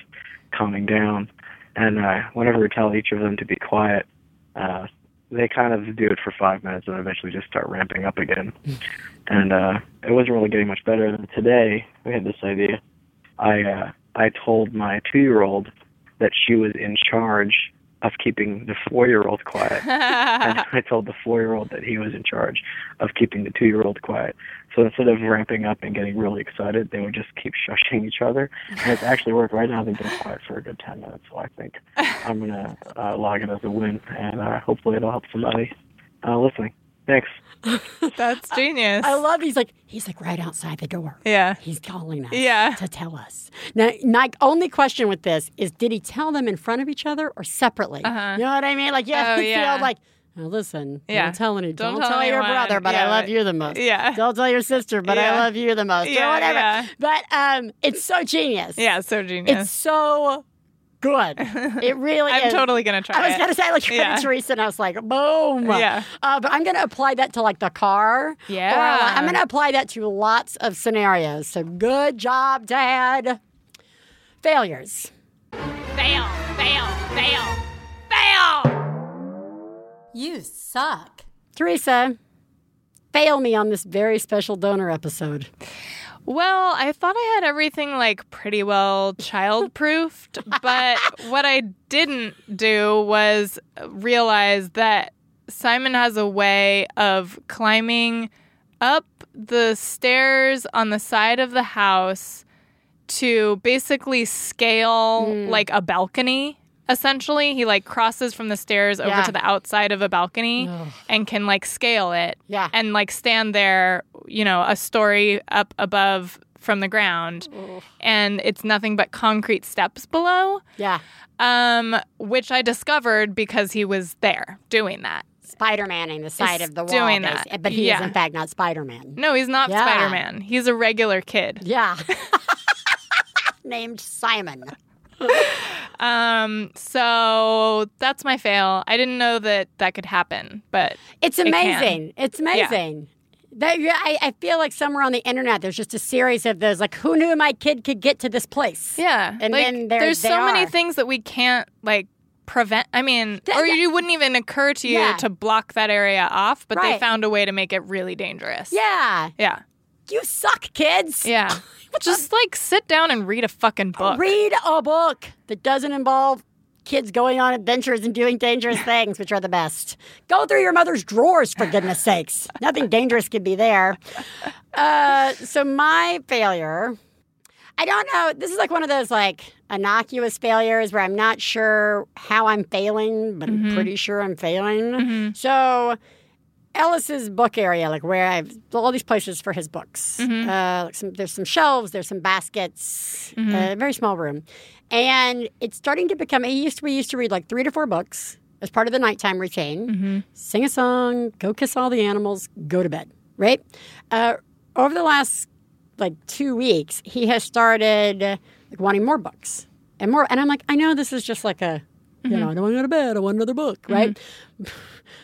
calming down. And uh, whenever we tell each of them to be quiet, uh, they kind of do it for five minutes and eventually just start ramping up again. and uh, it wasn't really getting much better. And today we had this idea. I uh, I told my two-year-old that she was in charge of keeping the four-year-old quiet and I told the four year old that he was in charge of keeping the two year old quiet. So instead of ramping up and getting really excited, they would just keep shushing each other. And it's actually worked. Right now, they've been quiet for a good 10 minutes. So I think I'm going to uh, log it as a win, and uh, hopefully it'll help somebody uh, listening. Thanks. That's genius. I love. He's like he's like right outside the door. Yeah. He's calling us. Yeah. To tell us. Now, my only question with this is, did he tell them in front of each other or separately? Uh-huh. You know what I mean? Like, yeah, Oh, you yeah. feel like. Now listen, Yeah. don't tell any, Don't don't, tell tell, your brother, but Yeah, I love you the most. Yeah. Don't tell your sister, but Yeah. I love you the most, Yeah, or whatever. yeah. But um, it's so genius. Yeah, so genius. It's so good. It really I'm is. totally gonna try I was gonna say like Yeah. Theresa, and I was like, boom. Yeah. Uh, but I'm gonna apply that to like the car. Or Yeah. I'm gonna apply that to lots of scenarios. So good job, Dad. Failures. fail, fail, fail, fail. You suck. Theresa, fail me on this very special donor episode. Well, I thought I had everything like pretty well child-proofed, but what I didn't do was realize that Simon has a way of climbing up the stairs on the side of the house to basically scale mm. like a balcony. Essentially, he like crosses from the stairs over Yeah. to the outside of a balcony and can like scale it Yeah. and like stand there, you know, a story up above from the ground. And it's nothing but concrete steps below, Yeah. um, which I discovered because he was there doing that. Spider Maning the side Is of the wall. doing that. But he Yeah. is, in fact, not Spider Man. No, he's not Yeah. Spider Man. He's a regular kid. Yeah. Named Simon. Um, so that's my fail. I didn't know that that could happen, but It's It amazing. It's amazing. That yeah, I, I feel like somewhere on the internet there's just a series of those like who knew my kid could get to this place. yeah. And like, then there- there's so many things that we can't like prevent. I mean, That- or that- you wouldn't even occur to you Yeah. to block that area off, but they found a way to make it really dangerous. Yeah. Yeah. You suck, kids. Yeah. Just like sit down and read a fucking book. Read a book that doesn't involve kids going on adventures and doing dangerous things, which are the best. Go through your mother's drawers, for goodness sakes. Nothing dangerous could be there. Uh, so, my failure, I don't know. This is like one of those like innocuous failures where I'm not sure how I'm failing, but I'm pretty sure I'm failing. So, Ellis's book area, like where I've all these places for his books. Mm-hmm. Uh, like some, there's some shelves, there's some baskets, Mm-hmm. a very small room, and it's starting to become. He used to, we used to read like three to four books as part of the nighttime routine. Mm-hmm. Sing a song, go kiss all the animals, go to bed. Right. Uh, over the last like two weeks, he has started uh, like wanting more books and more. And I'm like, I know this is just like a, you mm-hmm. know, I don't want to go to bed. I want another book, mm-hmm. right?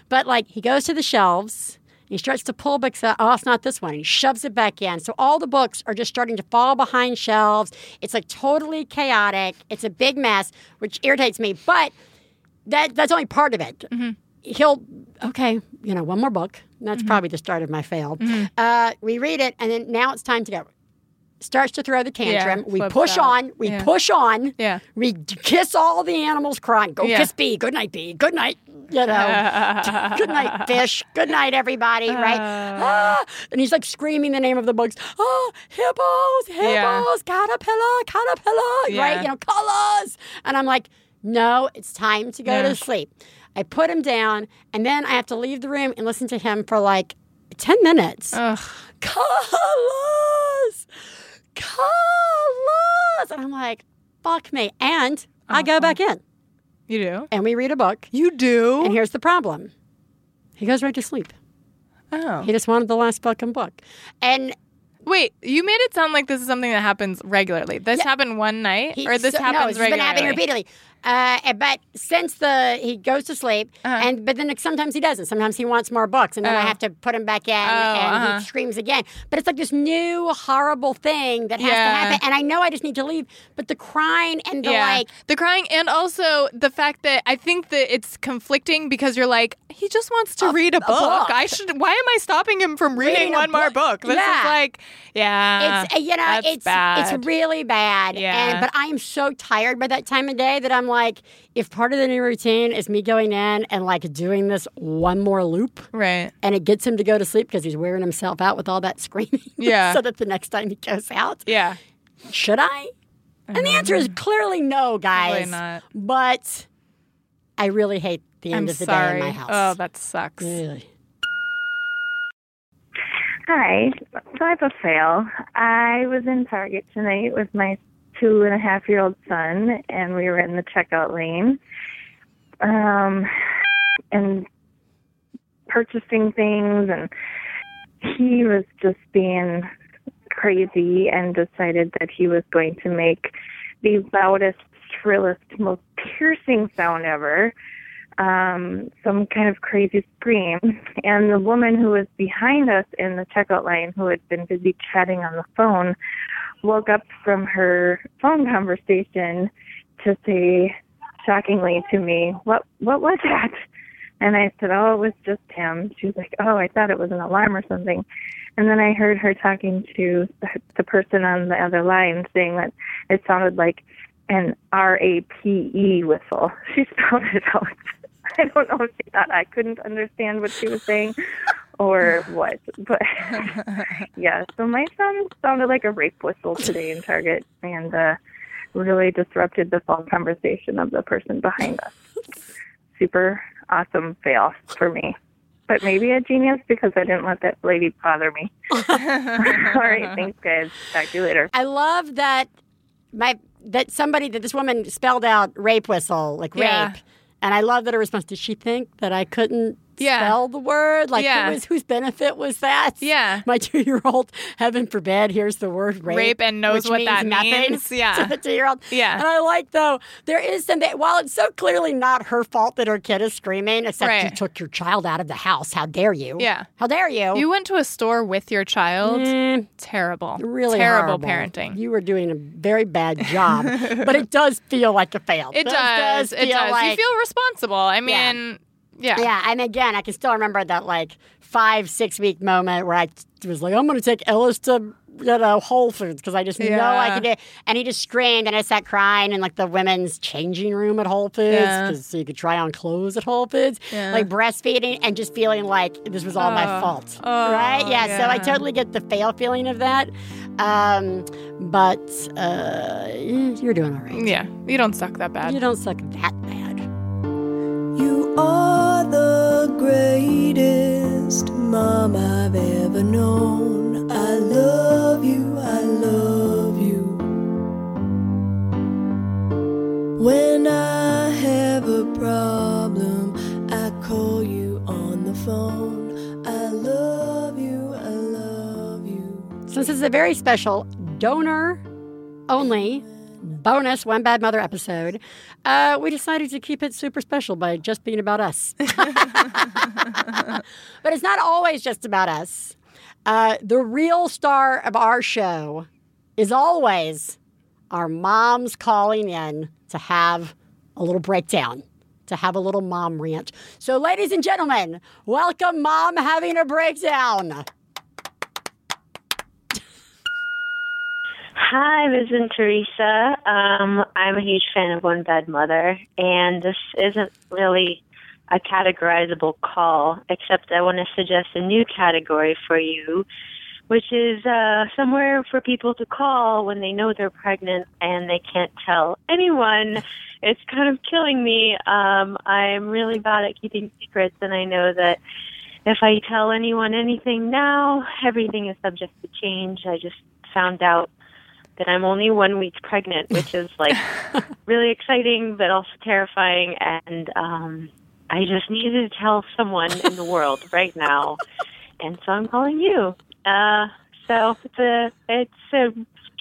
But like he goes to the shelves. He starts to pull books out. Oh, it's not this one. He shoves it back in. So all the books are just starting to fall behind shelves. It's like totally chaotic. It's a big mess, which irritates me. But that that's only part of it. Mm-hmm. He'll okay, you know, one more book. That's probably the start of my fail. Uh, we read it, and then now it's time to go. Starts to throw the tantrum. we push out. on. We Yeah. push on. Yeah. We kiss all the animals crying. Go Yeah. kiss B. Good night, B. Good night. You know. good night, fish. Good night, everybody. Right? Ah! And he's like screaming the name of the books. Oh, hippos, hippos, Yeah. caterpillar, caterpillar. Right? You know, colors. And I'm like, no, it's time to go Yeah. to sleep. I put him down, and then I have to leave the room and listen to him for like 10 minutes. Ugh. Colors! Colors! And I'm like, fuck me. And I go uh-huh. back in You do? and we read a book. You do? And here's the problem he goes right to sleep. oh. He just wanted the last fucking book. And Wait, you made it sound like this is something that happens regularly. This happened one night, he, or this so- happens no, it's regularly? been happening repeatedly. Uh, but since the he goes to sleep, Uh-huh. and but then sometimes he doesn't. Sometimes he wants more books, and then I Oh. have to put him back in, Oh, and uh-huh. he screams again. But it's like this new horrible thing that has Yeah. to happen, and I know I just need to leave. But the crying and the yeah, like, the crying, and also the fact that I think that it's conflicting because you're like, he just wants to read a, book. book. I should. Why am I stopping him from reading, Reading a one more book. book? This Yeah. is like, yeah, it's uh, you know it's bad. it's really bad. Yeah. And but I am so tired by that time of day that I'm like, if part of the new routine is me going in and like doing this one more loop. right. and it gets him to go to sleep because he's wearing himself out with all that screaming. Yeah. so that the next time he goes out, Yeah, should I? And the answer is clearly no, guys. Probably not. But I really hate the end I'm of the sorry. day in my house. Oh, that sucks. Really. Hi. So I have a fail. I was in Target tonight with my two and a half year old son, and we were in the checkout lane, um, and purchasing things, and he was just being crazy and decided that he was going to make the loudest, shrillest, most piercing sound ever um, some kind of crazy scream. And the woman who was behind us in the checkout line, who had been busy chatting on the phone, woke up from her phone conversation to say shockingly to me, "What what was that?" And I said, "Oh, it was just him." She was like, "Oh, I thought it was an alarm or something." And then I heard her talking to the, person on the other line, saying that it sounded like an R A P E whistle. She spelled it out. I don't know if she thought I couldn't understand what she was saying or what. But yeah, so my son sounded like a rape whistle today in Target and uh really disrupted the phone conversation of the person behind us. Super awesome fail for me. But maybe a genius because I didn't let that lady bother me. All right, thanks guys. Talk to you later. I love that my that somebody that this woman spelled out rape whistle like Yeah. rape, and I love that her response. Did she think that I couldn't Yeah. spell the word? Like Yeah. who was, whose benefit was that? Yeah. my two year old. Heaven forbid. Here's the word rape. Rape and knows what means that nothing means. Yeah. to the two year old. Yeah. and I like though there is something. While it's so clearly not her fault that her kid is screaming, except you took your child out of the house. How dare you? Yeah. How dare you? You went to a store with your child. Mm, Terrible. really terrible horrible. parenting. You were doing a very bad job, but it does feel like a fail. it does. It does. Like, you feel responsible. I mean, yeah. Yeah, Yeah. and again, I can still remember that like five, six week moment where I was like, I'm going to take Ellis to you know Whole Foods because I just know I Yeah. can do. it. And he just screamed, and I sat crying in like the women's changing room at Whole Foods Yeah. because so you could try on clothes at Whole Foods, Yeah. like breastfeeding, and just feeling like this was all my Oh. fault, Oh, right? Yeah, so I totally get the fail feeling of that. Um, but uh, you're doing all right. Yeah. You don't suck that bad. You don't suck that bad. You are the greatest. mom I've ever known. I love you, I love you. When I have a problem, I call you on the phone. I love you, I love you. Since this is a very special donor only bonus One Bad Mother episode, uh, we decided to keep it super special by just being about us. but it's not always just about us. Uh, the real star of our show is always our moms calling in to have a little breakdown, to have a little mom rant. So, ladies and gentlemen, welcome Mom Having a Breakdown. Hi, this is Teresa. Um, I'm a huge fan of One Bad Mother, and this isn't really a categorizable call, except I want to suggest a new category for you, which is uh, somewhere for people to call when they know they're pregnant and they can't tell anyone. It's kind of killing me. Um, I'm really bad at keeping secrets, and I know that if I tell anyone anything now, everything is subject to change. I just found out that I'm only one week pregnant, which is like really exciting, but also terrifying. And um, I just needed to tell someone in the world right now, and so I'm calling you. Uh, so it's a it's a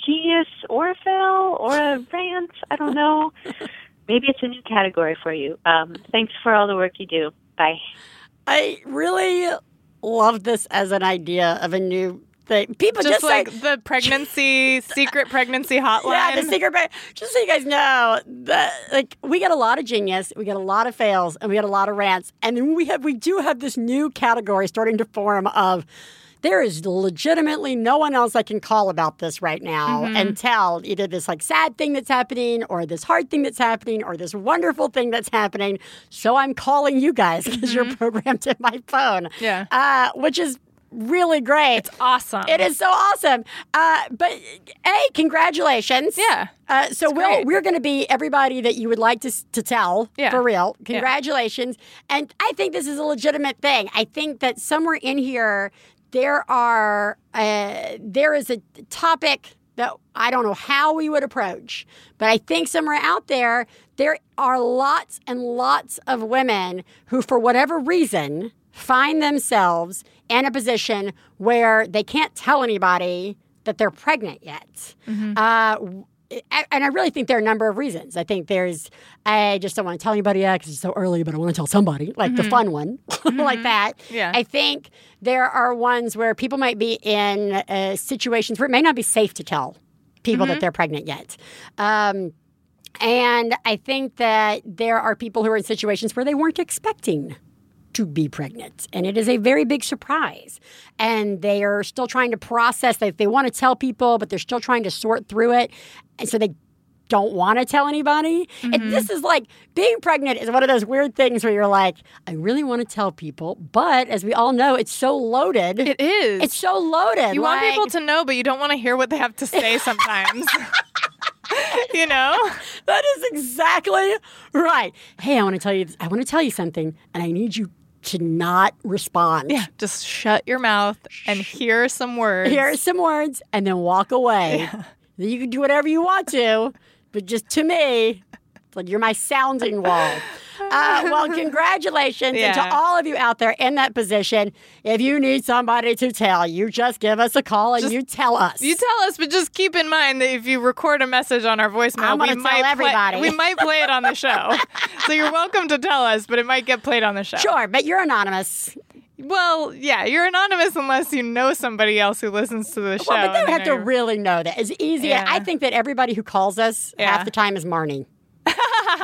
genius or a fail or a rant. I don't know. Maybe it's a new category for you. Um, thanks for all the work you do. Bye. I really love this as an idea of a new thing. People just, Just like say, the pregnancy, secret pregnancy hotline. yeah, the secret. Ba- just so you guys know, that like we get a lot of genius, we get a lot of fails, and we get a lot of rants, and then we have we do have this new category starting to form of. There is legitimately no one else I can call about this right now Mm-hmm. and tell either this like sad thing that's happening or this hard thing that's happening or this wonderful thing that's happening. So I'm calling you guys because you're programmed in my phone. Mm-hmm. Yeah. Uh, which is really great. It's awesome. It is so awesome. Uh, but a congratulations. Yeah. Uh, so It's we'll, great. we're going to be everybody that you would like to to tell Yeah. for real. Yeah. Congratulations. And I think this is a legitimate thing. I think that somewhere in here there are uh, there is a topic that I don't know how we would approach, but I think somewhere out there there are lots and lots of women who, for whatever reason, find themselves in a position where they can't tell anybody that they're pregnant yet. Uh, and I really think there are a number of reasons. I think there's, I just don't want to tell anybody yet because it's so early, but I want to tell somebody, like the fun one, like that. Yeah. I think there are ones where people might be in uh, situations where it may not be safe to tell people that they're pregnant yet. Um, and I think that there are people who are in situations where they weren't expecting to be pregnant. And it is a very big surprise. And they are still trying to process that they want to tell people, but they're still trying to sort through it. And so they don't want to tell anybody. And mm-hmm. this is like being pregnant is one of those weird things where you're like, I really want to tell people. But as we all know, it's so loaded. It is. It's so loaded. you want people to know, but you don't want to hear what they have to say sometimes. you know? That is exactly right. Hey, I want to tell you. I want to tell you something, and I need you to not respond. Yeah. Just shut your mouth and hear some words. Hear some words, and then walk away. Then You can do whatever you want to, but just to me, it's like you're my sounding wall. Uh, well, congratulations and to all of you out there in that position. If you need somebody to tell, you just give us a call and Just- you tell us. You tell us, but just keep in mind that if you record a message on our voicemail, we might everybody. Play, we might play it on the show. so you're welcome to tell us, but it might get played on the show. Sure, but you're anonymous. Well, yeah, you're anonymous unless you know somebody else who listens to the show. Well, but they have to really know that. It's easy. Yeah. I think that everybody who calls us Yeah. half the time is Marnie.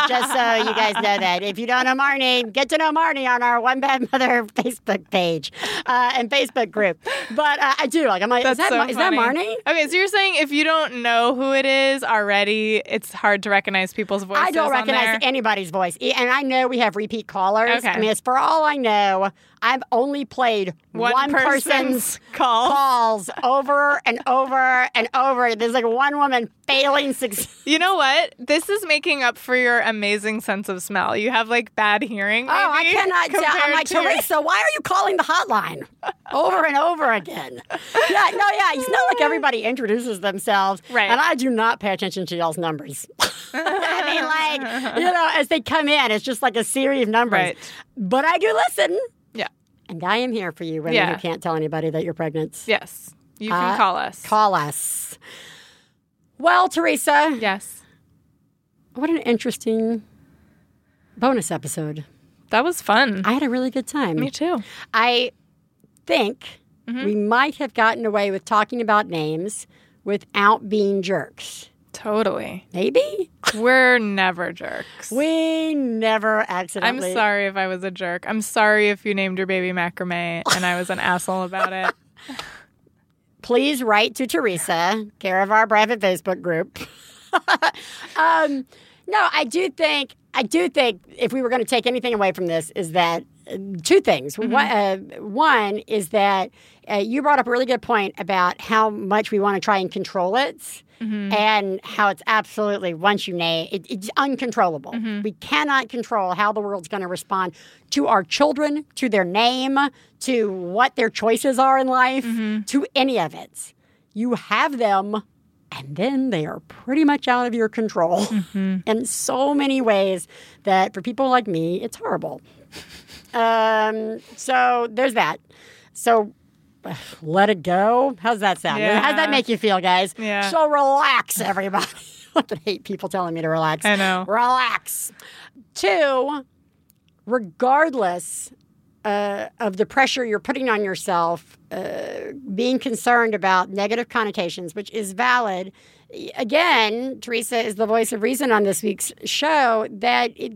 Just so you guys know that. If you don't know Marnie, get to know Marnie on our One Bad Mother Facebook page uh, and Facebook group. But uh, I do. Like, I'm like, is That's that, so is that. Marnie? Okay, so you're saying if you don't know who it is already, it's hard to recognize people's voices. I don't on recognize anybody's voice. And I know we have repeat callers. Okay. I mean, it's for all I know, I've only played One one, person's person's calls. calls over and over and over. There's like one woman failing success. You know what? This is making up for your amazing sense of smell. You have like bad hearing. Oh, I cannot tell. I'm like, to Teresa, why are you calling the hotline over and over again? Yeah, no, yeah. It's not like everybody introduces themselves. Right. And I do not pay attention to y'all's numbers. I mean, like, you know, as they come in, it's just like a series of numbers. Right. But I do listen. And I am here for you, women Yeah. who can't tell anybody that you're pregnant. Yes. You can Uh, call us. Call us. Well, Theresa, yes. what an interesting bonus episode. That was fun. I had a really good time. Me too. I think Mm-hmm. we might have gotten away with talking about names without being jerks. Totally. Maybe? We're never jerks. We never accidentally. I'm sorry if I was a jerk. I'm sorry if you named your baby macrame and I was an asshole about it. Please write to Theresa, care of our private Facebook group. um, no, I do think I do think if we were going to take anything away from this is that uh, two things. Mm-hmm. One, uh, one is that uh, you brought up a really good point about how much we want to try and control it. Mm-hmm. And how it's absolutely once you name it, it's uncontrollable. Mm-hmm. We cannot control how the world's going to respond to our children, to their name, to what their choices are in life, Mm-hmm. to any of it. You have them, and then they are pretty much out of your control Mm-hmm. in so many ways that for people like me, it's horrible. um, so there's that. So let it go. How's that sound? Yeah. How's that make you feel, guys? Yeah. So relax, everybody. I hate people telling me to relax. I know. Relax. Two, regardless uh, of the pressure you're putting on yourself, uh, being concerned about negative connotations, which is valid. Again, Theresa is the voice of reason on this week's show that it,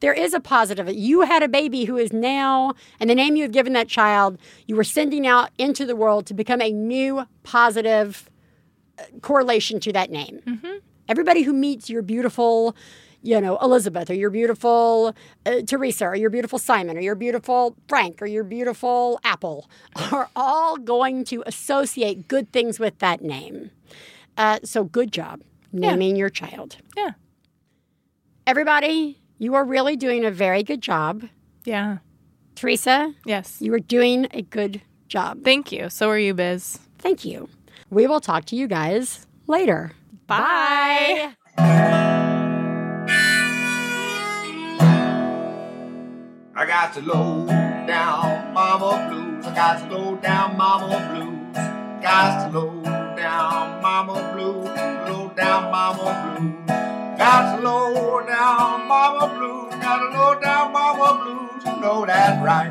there is a positive. You had a baby who is now, and the name you have given that child, you were sending out into the world to become a new positive uh, correlation to that name. Everybody who meets your beautiful, you know, Elizabeth or your beautiful uh, Teresa or your beautiful Simon or your beautiful Frank or your beautiful Apple are all going to associate good things with that name. Uh, so good job naming your child. Yeah. Everybody, you are really doing a very good job. Yeah. Theresa, Yes. you are doing a good job. Thank you. So are you, Biz. Thank you. We will talk to you guys later. Bye. I got the low down mama blues. I got the low down mama blues. Got the low down mama blues. Low down mama blues. Got low down mama blues. Got low down mama blues. You know that's right.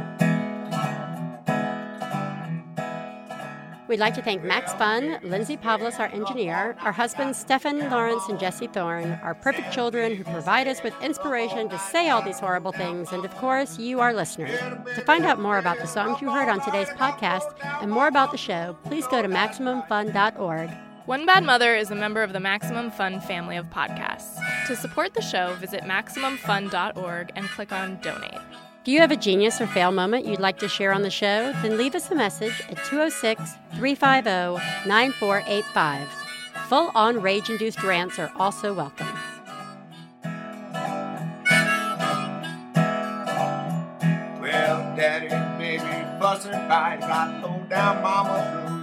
We'd like to thank Max Fun, Lindsay Pavlis, our engineer, our husbands Stefan Lawrence and Jesse Thorn, our perfect children who provide us with inspiration to say all these horrible things, and of course, you, our listeners. To find out more about the songs you heard on today's podcast and more about the show, please go to MaximumFun.org. One Bad Mother is a member of the Maximum Fun family of podcasts. To support the show, visit MaximumFun.org and click on Donate. Do you have a genius or fail moment you'd like to share on the show? Then leave us a message at 206 350 9485. Full on rage induced rants are also welcome. Well, daddy and baby fussing fight. Got low down mama blues.